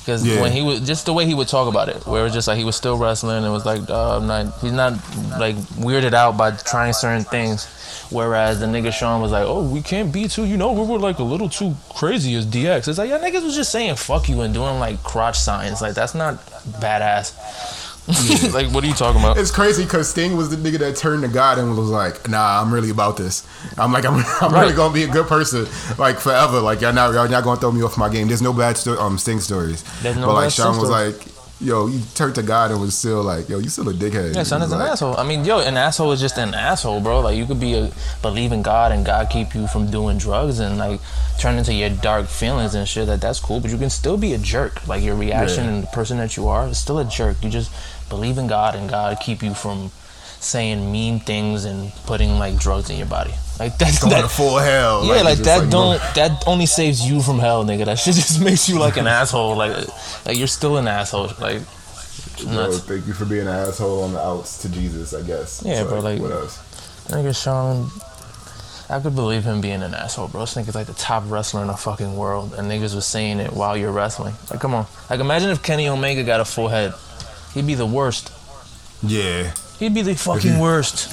Because Yeah. when he was just the way he would talk about it, where it was just like he was still wrestling and was like, uh, I'm not he's not like weirded out by trying certain things. Whereas the nigga Shawn was like, Oh, we can't be too you know, we were like a little too crazy as DX. It's like yeah niggas was just saying fuck you and doing like crotch signs. Like that's not badass. Like what are you talking about? It's crazy because Sting was the nigga that turned to God and was like, "Nah, I'm really about this. I'm like, I'm, I'm really gonna be a good person, like forever. Like y'all not, y'all not gonna throw me off my game. There's no bad sto- um Sting stories. There's no but like Shawn was like, yo, you turned to God and was still like, yo, you still a dickhead. Yeah, son is was an asshole. I mean, yo, an asshole is just an asshole, bro. Like you could be a believe in God and God keep you from doing drugs and like turn into your dark feelings and shit. That that's cool, but you can still be a jerk. Like your reaction Yeah. and the person that you are is still a jerk. You just believe in God and God keep you from saying mean things and putting like drugs in your body. Like that. Going that to full hell. yeah, like it's just that you don't know, that only saves you from hell, nigga. That shit just makes you like an asshole. Like like you're still an asshole. Like Bro, thank you for being an asshole on the outs to Jesus, I guess. Yeah, It's bro, like- what else? Nigga Shawn, I could believe him being an asshole, bro. This nigga's like the top wrestler in the fucking world, and niggas was saying it while you're wrestling. Like, come on. Like, imagine if Kenny Omega got a full head. He'd be the worst. Yeah. He'd be the fucking worst.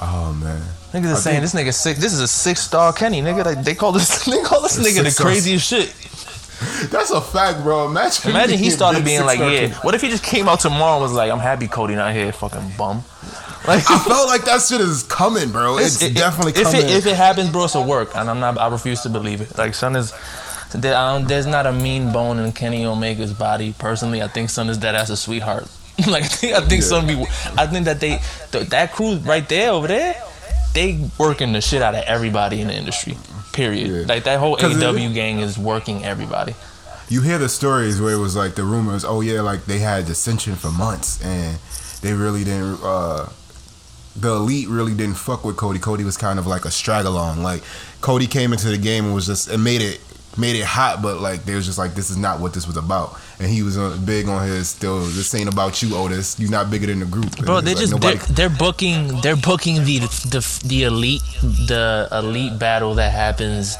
Oh man. Niggas I is saying think- this nigga sick. This is a six star Kenny, nigga. Like, they call this they call this nigga the Six-star. craziest shit. That's a fact, bro. Imagine. Imagine he started being like, yeah. kid. What if he just came out tomorrow and was like, I'm happy Cody not here, fucking bum. Like, I felt like that shit is coming, bro. It's, it- definitely if coming. It, if it happens, bro, it's a work, and I'm not. I refuse to believe it. Like son is, there, I don't, there's not a mean bone in Kenny Omega's body. Personally, I think son is dead as a sweetheart. like I think, I think Yeah. son be. I think that they th- that crew right there over there, they working the shit out of everybody in the industry. Period. Yeah. Like that whole AW gang is working everybody. you hear the stories where it was like the rumors, oh yeah, like they had dissension for months and they really didn't uh the elite really didn't fuck with Cody. Cody was kind of like a straggle along. Like Cody came into the game and was just it made it made it hot, but like they was just like this is not what this was about. And he was uh, big on his still. This ain't about you, Otis. You're not bigger than the group. And Bro, they like just nobody- they're, they're booking they're booking the, the the elite the elite battle that happens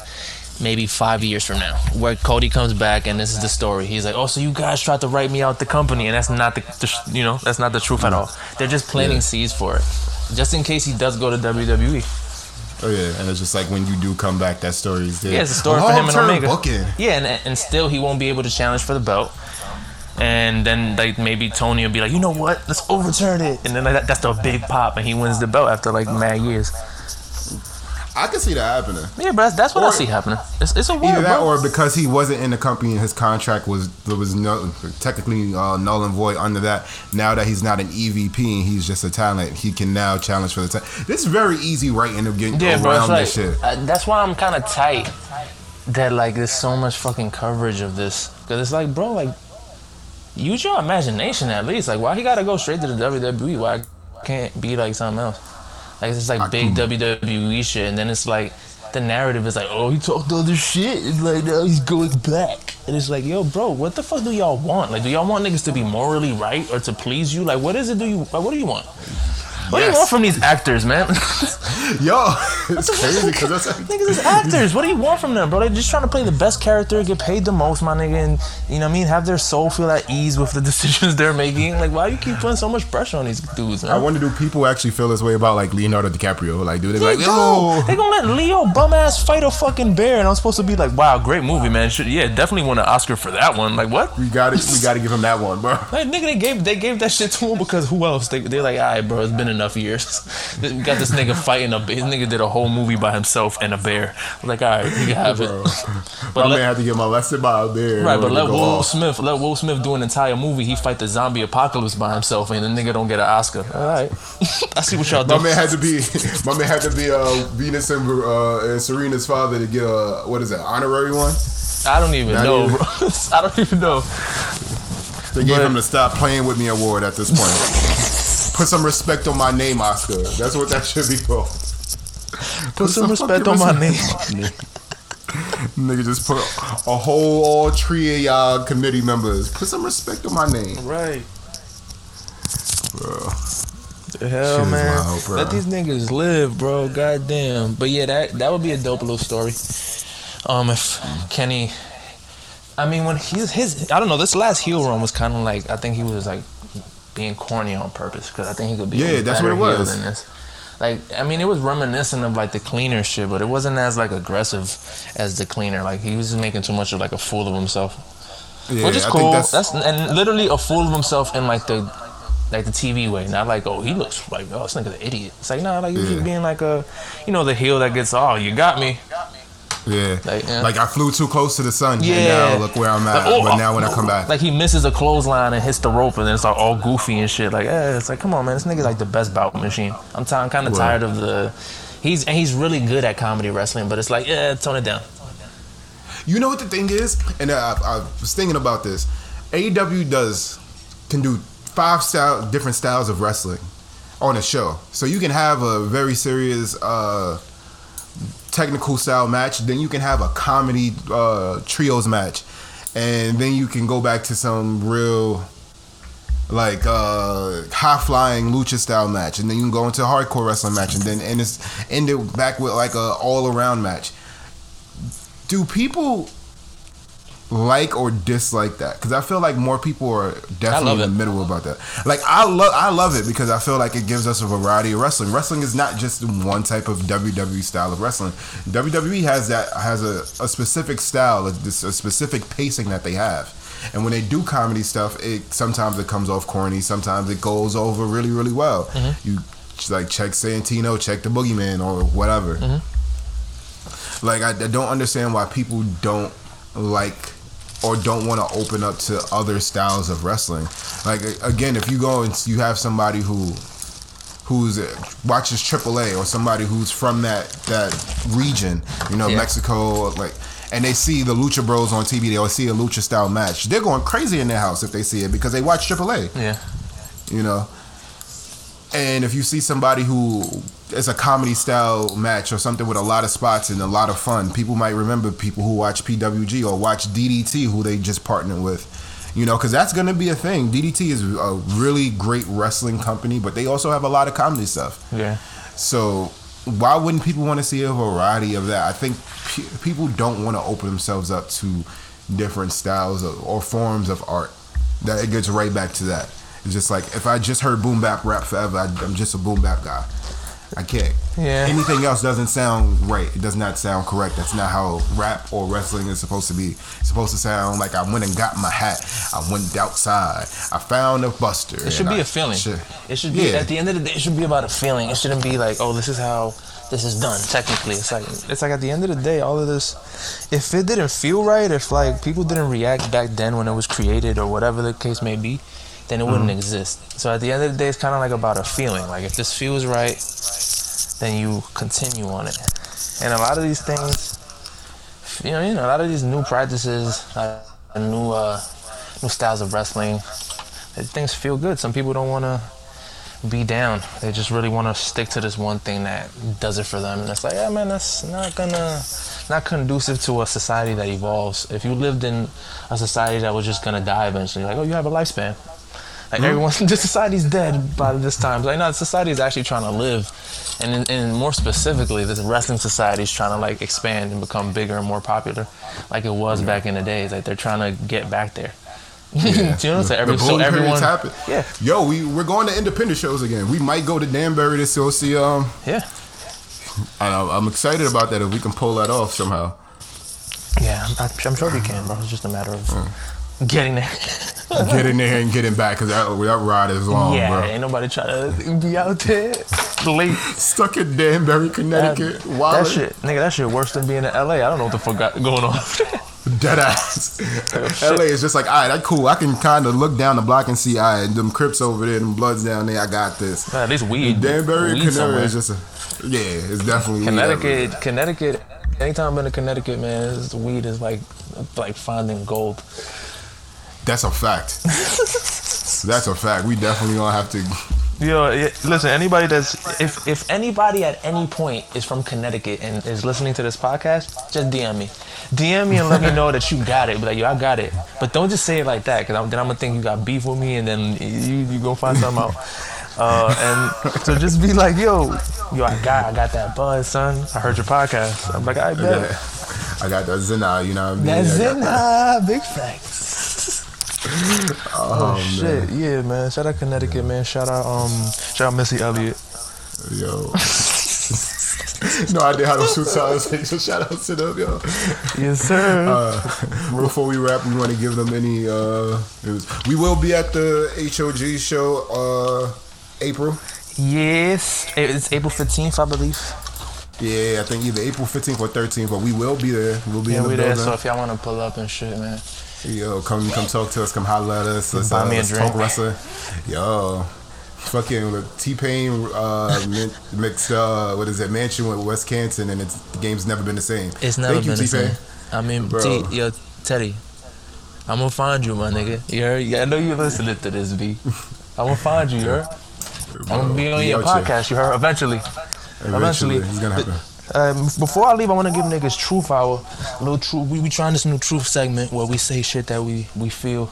maybe five years from now, where Cody comes back and this is the story. He's like, oh, so you guys tried to write me out the company, and that's not the, the you know that's not the truth at all. They're just planting Yeah. seeds for it, just in case he does go to WWE. Oh yeah, and it's just like when you do come back, that story is there. Yeah, it's a story for him and Omega. Booking. Yeah, and and still he won't be able to challenge for the belt. And then like maybe Tony will be like, you know what? Let's overturn it. And then like, that, that's the big pop, and he wins the belt after like mad years. I can see that happening. Yeah, but that's, that's what I see happening. It's, it's a Either war, that, bro. or because he wasn't in the company and his contract was there was no technically uh, null and void under that. Now that he's not an EVP and he's just a talent, he can now challenge for the title. This is very easy right in the getting yeah, bro. around It's this like, shit. uh, that's why I'm kind of tight. That like there's so much fucking coverage of this because it's like, bro, like use your imagination at least. Like, why he gotta go straight to the WWE? Why can't be like something else? Like it's just like ah, big WWE shit, and then it's like the narrative is like, oh, he talked other shit, and like now he's going back, and it's like, yo, bro, what the fuck do y'all want? Like, do y'all want niggas to be morally right or to please you? Like, what is it? Do you like, what do you want? What do you want from these actors, man? Yo, it's crazy because that's Niggas is actors. What do you want from them, bro? They're just trying to play the best character, get paid the most, my nigga, and you know what I mean? Have their soul feel at ease with the decisions they're making. Like, why you keep putting so much pressure on these dudes, man? I wonder do people actually feel this way about like Leonardo DiCaprio? Like, do they They like, yo, They gonna let Leo bum ass fight a fucking bear, and I'm supposed to be like, wow, great movie, man. Should, yeah, definitely won an Oscar for that one. Like, what? we got it, we got to give him that one, bro. Like, nigga, they gave they gave that shit to him because who else? They, they're like, all right, bro, it's been enough years. got this nigga fighting a his nigga did a whole movie by himself and a bear. Like, all right, you can have Bro. it. My let- man had to get molested by a bear. Right, but let Will off. Smith let Will Smith do an entire movie. He fight the zombie apocalypse by himself, and the nigga don't get an Oscar. All right, I see what y'all My do. man had to be my man had to be uh, Venus and, uh, and Serena's father to get a what is that honorary one? I don't even Not know, even- I don't even know. They gave But- him the Stop Playing With Me award at this point. Put some respect on my name, Oscar. That's what that should be called. Put some some respect on my respect. name. Nigga just put a whole all three of y'all committee members. Put some respect on my name, Right. bro. The hell, Shit man. wild, bro. Let these niggas live, bro. Goddamn. But yeah, that that would be a dope little story. Um, if Kenny, I mean, when he's his, I don't know. This last heel run was kind of like I think he was like being corny on purpose because I think he could be. Yeah, that's what it was. Than this. Like, I mean, it was reminiscent of like the cleaner shit, but it wasn't as like aggressive as the cleaner. Like he was making too much of like a fool of himself. Yeah, Which is I cool. think That's, and literally a fool of himself in like the like the TV way, not like oh he looks like oh this nigga's an idiot. It's like nah, like he's Yeah. just being like a you know the heel that gets oh you got me. Yeah. Like. Like I flew too close to the sun. Yeah. And now look where I'm at. Like, oh, but now when I come back, Like he misses a clothesline and hits the rope and then it's like all goofy and shit. Like eh, it's like come on man, this nigga's like the best bout machine. I'm, t- I'm kind of tired of the. He's and he's really good at comedy wrestling, but it's like yeah, tone it down. You know what the thing is, and I, I was thinking about this. AEW does can do five style different styles of wrestling on a show, so you can have a very serious uh, technical style match, then you can have a comedy uh, trios match, and then you can go back to some real like uh high flying lucha style match. And then you can go into a hardcore wrestling match and then and it's, end it back with like a all around match. Do people like or dislike that. Because i feel like more people are definitely in the middle about that. Like i love i love it because i feel like it gives us a variety of wrestling. Wrestling is not just one type of wwe style of wrestling. Wwe has that has a, a specific style a, a specific pacing that they have. And when they do comedy stuff it sometimes it comes off corny. Sometimes it goes over really really well. Mm-hmm. You like check santino check the boogeyman or whatever. Mm-hmm. Like I, I don't understand why people don't like or don't want to open up to other styles of wrestling. Like again, if you go and you have somebody who who's uh, watches AAA or somebody who's from that that region, you know, Yeah. Mexico, like. And they see the Lucha Bros on TV, they'll see a Lucha style match. They're going crazy in their house if they see it because they watch AAA Yeah. you know. And if you see somebody who is a comedy style match or something with a lot of spots and a lot of fun, people might remember people who watch PWG or watch DDT who they just partnered with. You know, because that's going to be a thing. DDT is a really great wrestling company, but they also have a lot of comedy stuff. Yeah. So why wouldn't people want to see a variety of that? I think pe- people don't want to open themselves up to different styles of, or forms of art. That it gets right back to that. It's just like if I just heard boom bap rap forever, I, I'm just a boom bap guy. I can't. Yeah. Anything else doesn't sound right. It does not sound correct. That's not how rap or wrestling is supposed to be. It's supposed to sound like I went and got my hat. I went outside. I found a buster. It should be I- a feeling. Shit. It should be Yeah. at the end of the day. It should be about a feeling. It shouldn't be like, oh, this is how this is done. Technically, it's like it's like at the end of the day, all of this. If it didn't feel right, if like people didn't react back then when it was created or whatever the case may be, then it wouldn't exist. So at the end of the day, it's kind of like about a feeling. Like if this feels right, then you continue on it. And a lot of these things, you know, you know, a lot of these new practices, uh, new uh, new styles of wrestling, things feel good. Some people don't want to be down. They just really want to stick to this one thing that does it for them. And it's like, yeah, man, that's not gonna, not conducive to a society that evolves. If you lived in a society that was just gonna die eventually, like, oh, you have a lifespan. Like everyone, this society's dead by this time. Like, no, society is actually trying to live, and and more specifically, this wrestling society is trying to like expand and become bigger and more popular, like it was back in the days. Like they're trying to get back there. Do you know? So, The every, so everyone, yeah, Yo, we we're going to independent shows again. We might go to Danbury to still see um. yeah, I'm, I'm excited about that if we can pull that off somehow. yeah. I'm, I'm sure we can, bro. It's just a matter of getting there. getting there and getting back because that, that ride is long, yeah, bro. ain't nobody trying to be out there late. Stuck in Danbury, That, Connecticut. that Wild shit, nigga, that shit worse than being in LA. I don't know what the fuck got going on. Dead ass. LA is just like, all right, that cool. I can kind of look down the block and see, all right, them Crips over there, them Bloods down there. I got this. Man, least weed. Danbury, weed somewhere. is just a, yeah, it's definitely Connecticut. Connecticut. Anytime been to Connecticut, man, it's, weed is like like finding gold. That's a fact. That's a fact. We definitely gonna have to. Yo, yeah, listen. Anybody that's if if anybody at any point is from Connecticut and is listening to this podcast, just DM me. DM me and let me know that you got it. Be like, yo, I got it. But don't just say it like that, because then I'm gonna think you got beef with me, and then you you go find something out. Uh, and so just be like, yo, yo, I got I got that buzz, son. I heard your podcast. I'm like, I bet. I got that Zena, you know what I mean? That's I got it, nah, big facts. Oh, shit, yeah, man. Shout out Connecticut, man. Shout out, um, shout out Missy Elliott. Yo. no idea how to shoot stars. So shout out to them, yo. Yes, sir. Uh, before we wrap, we want to give them any. Uh, news. We will be at the HOG show, uh, April. yes, it's April fifteenth, I believe. Yeah, I think either April 15th or 13th, but we will be there. We'll be Yeah, in the we there. building. So if y'all want to pull up and shit, man. Yo, come come talk to us. Come holler at us. Let's, uh, let's talk wrestling. Yo, fucking T Pain uh, mixed. Uh, what is it? Mansion with West Canton, and it's the game's never been the same. It's never Thank been you, the T-Pain. same. I mean, Bro. T, yo, Teddy, I'm gonna find you, my nigga. You heard? Yeah, I know you listening to this, B. I'm gonna find you, you heard? I'm gonna be on your podcast, you heard? Eventually. Eventually, Eventually. it's gonna happen. Um, before I leave, I want to give niggas truth hour. Little truth. We we trying this new truth segment where we say shit that we we feel,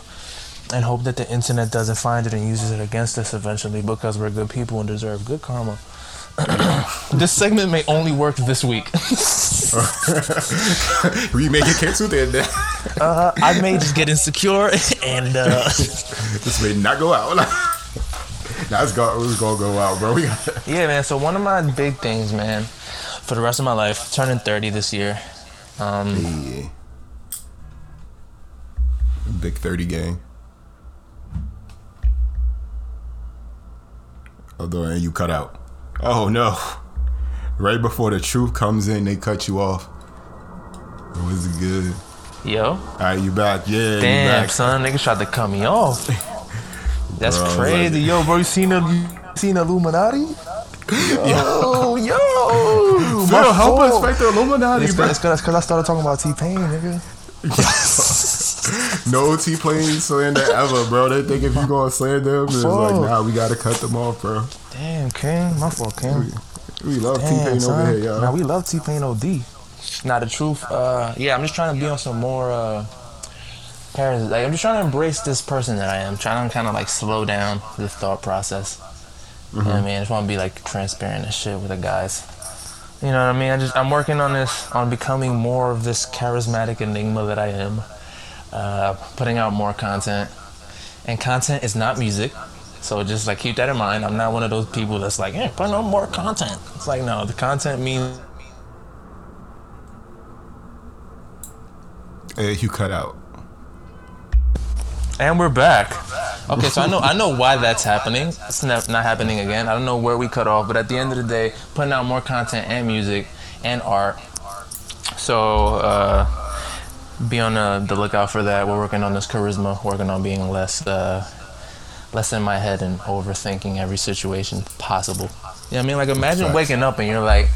and hope that the internet doesn't find it and uses it against us eventually because we're good people and deserve good karma. this segment may only work this week. we make it cancel then. uh, I may just get insecure and uh, this may not go out. nah, it's gonna, it's gonna go out, bro. Yeah, man. So one of my big things, man, for the rest of my life, turning 30 this year. Um, yeah. Big 30 gang. Although, and you cut out. Oh no. Right before the truth comes in, they cut you off. It was good. yo, All right, you back? Yeah, damn, back. son, niggas tried to cut me off. That's Bro, crazy, like- yo, bro. You seen the you seen Illuminati? Yo, yo, Phil, help us fight the Illuminati, It's bro. because I started talking about T Pain, nigga. No T Pain slander ever, bro. They think if you gonna slander them, it's like, nah, we gotta cut them off, bro. Damn, King, my fault, King. We love T Pain over here, y'all. Now we love T Pain OD. Now the truth, uh, yeah, I'm just trying to be on some more uh, parents. Like I'm just trying to embrace this person that I am. Trying to kind of like slow down the thought process. You know what I mean? I just want to be like transparent and shit with the guys. You know what I mean? I just I'm working on this on becoming more of this charismatic enigma that I am. Uh, putting out more content, and content is not music. So just like keep that in mind. I'm not one of those people that's like, yeah, put on more content. It's like no, the content means Hey, you cut out. And we're back. Okay, so I know I know why that's happening. It's not, not happening again. I don't know where we cut off, but at the end of the day, putting out more content and music and art. So uh, be on the, the lookout for that. We're working on this charisma, working on being less uh, less in my head and overthinking every situation possible. Yeah, you know I mean, like imagine waking up and you're like,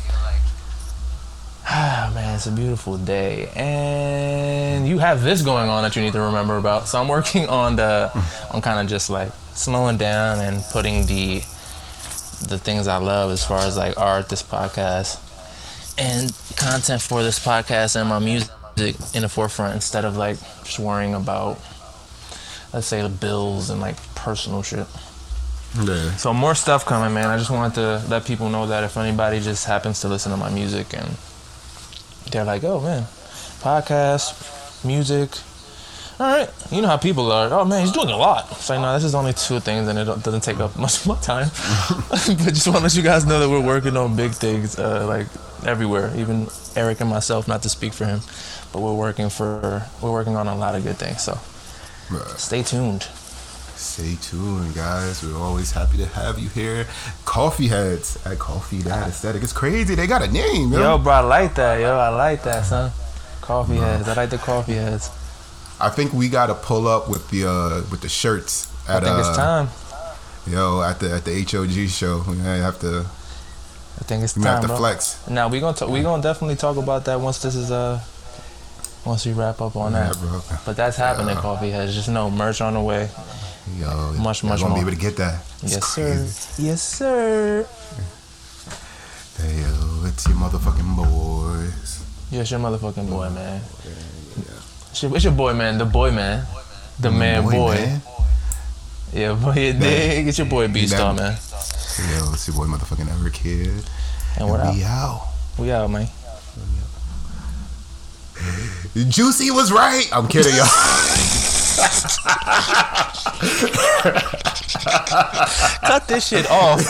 ah, man, it's a beautiful day, and you have this going on that you need to remember about. So I'm working on the, on kind of just like slowing down and putting the, the things I love as far as like art, this podcast, and content for this podcast and my music in the forefront instead of like just worrying about, let's say, the bills and like personal shit. Yeah. So more stuff coming, man. I just wanted to let people know that if anybody just happens to listen to my music and they're like, "Oh man, podcast, music." All right, you know how people are. Oh man, he's doing a lot. It's like, no, this is only two things, and it doesn't take up much of my time. but just want to let you guys know that we're working on big things, uh, like everywhere. Even Eric and myself, not to speak for him, but we're working for we're working on a lot of good things. So Stay tuned. Stay tuned, guys. We're always happy to have you here. Coffee Heads at Coffee Dad Aesthetic. It's crazy. They got a name, yo. Yo, bro, I like that. Yo, I like that, son. Coffee heads. I like the coffee heads. I think we got to pull up with the uh with the shirts. At, I think uh, it's time. Yo, at the at the HOG show, we may have to I think it's we may have time, to bro. flex. Now we gonna talk, we gonna definitely talk about that once this is uh once we wrap up on Yeah, that. bro. But that's happening, Yeah. coffee heads. Just know merch on the way. Yo, Much, much gonna more. be able to get that. It's yes, crazy. sir. Yes, sir. Hey, yo, it's your motherfucking boys. Yeah, it's your motherfucking boy, man. It's your, it's your boy, man. The boy, man. The mm, man, boy. man. Yeah, boy, you dig? It's your boy, B Star, Man. Yo, it's your boy, motherfucking Ever Kid. And we're out. We out. We out, man. Juicy was right. I'm kidding, y'all. Cut this shit off.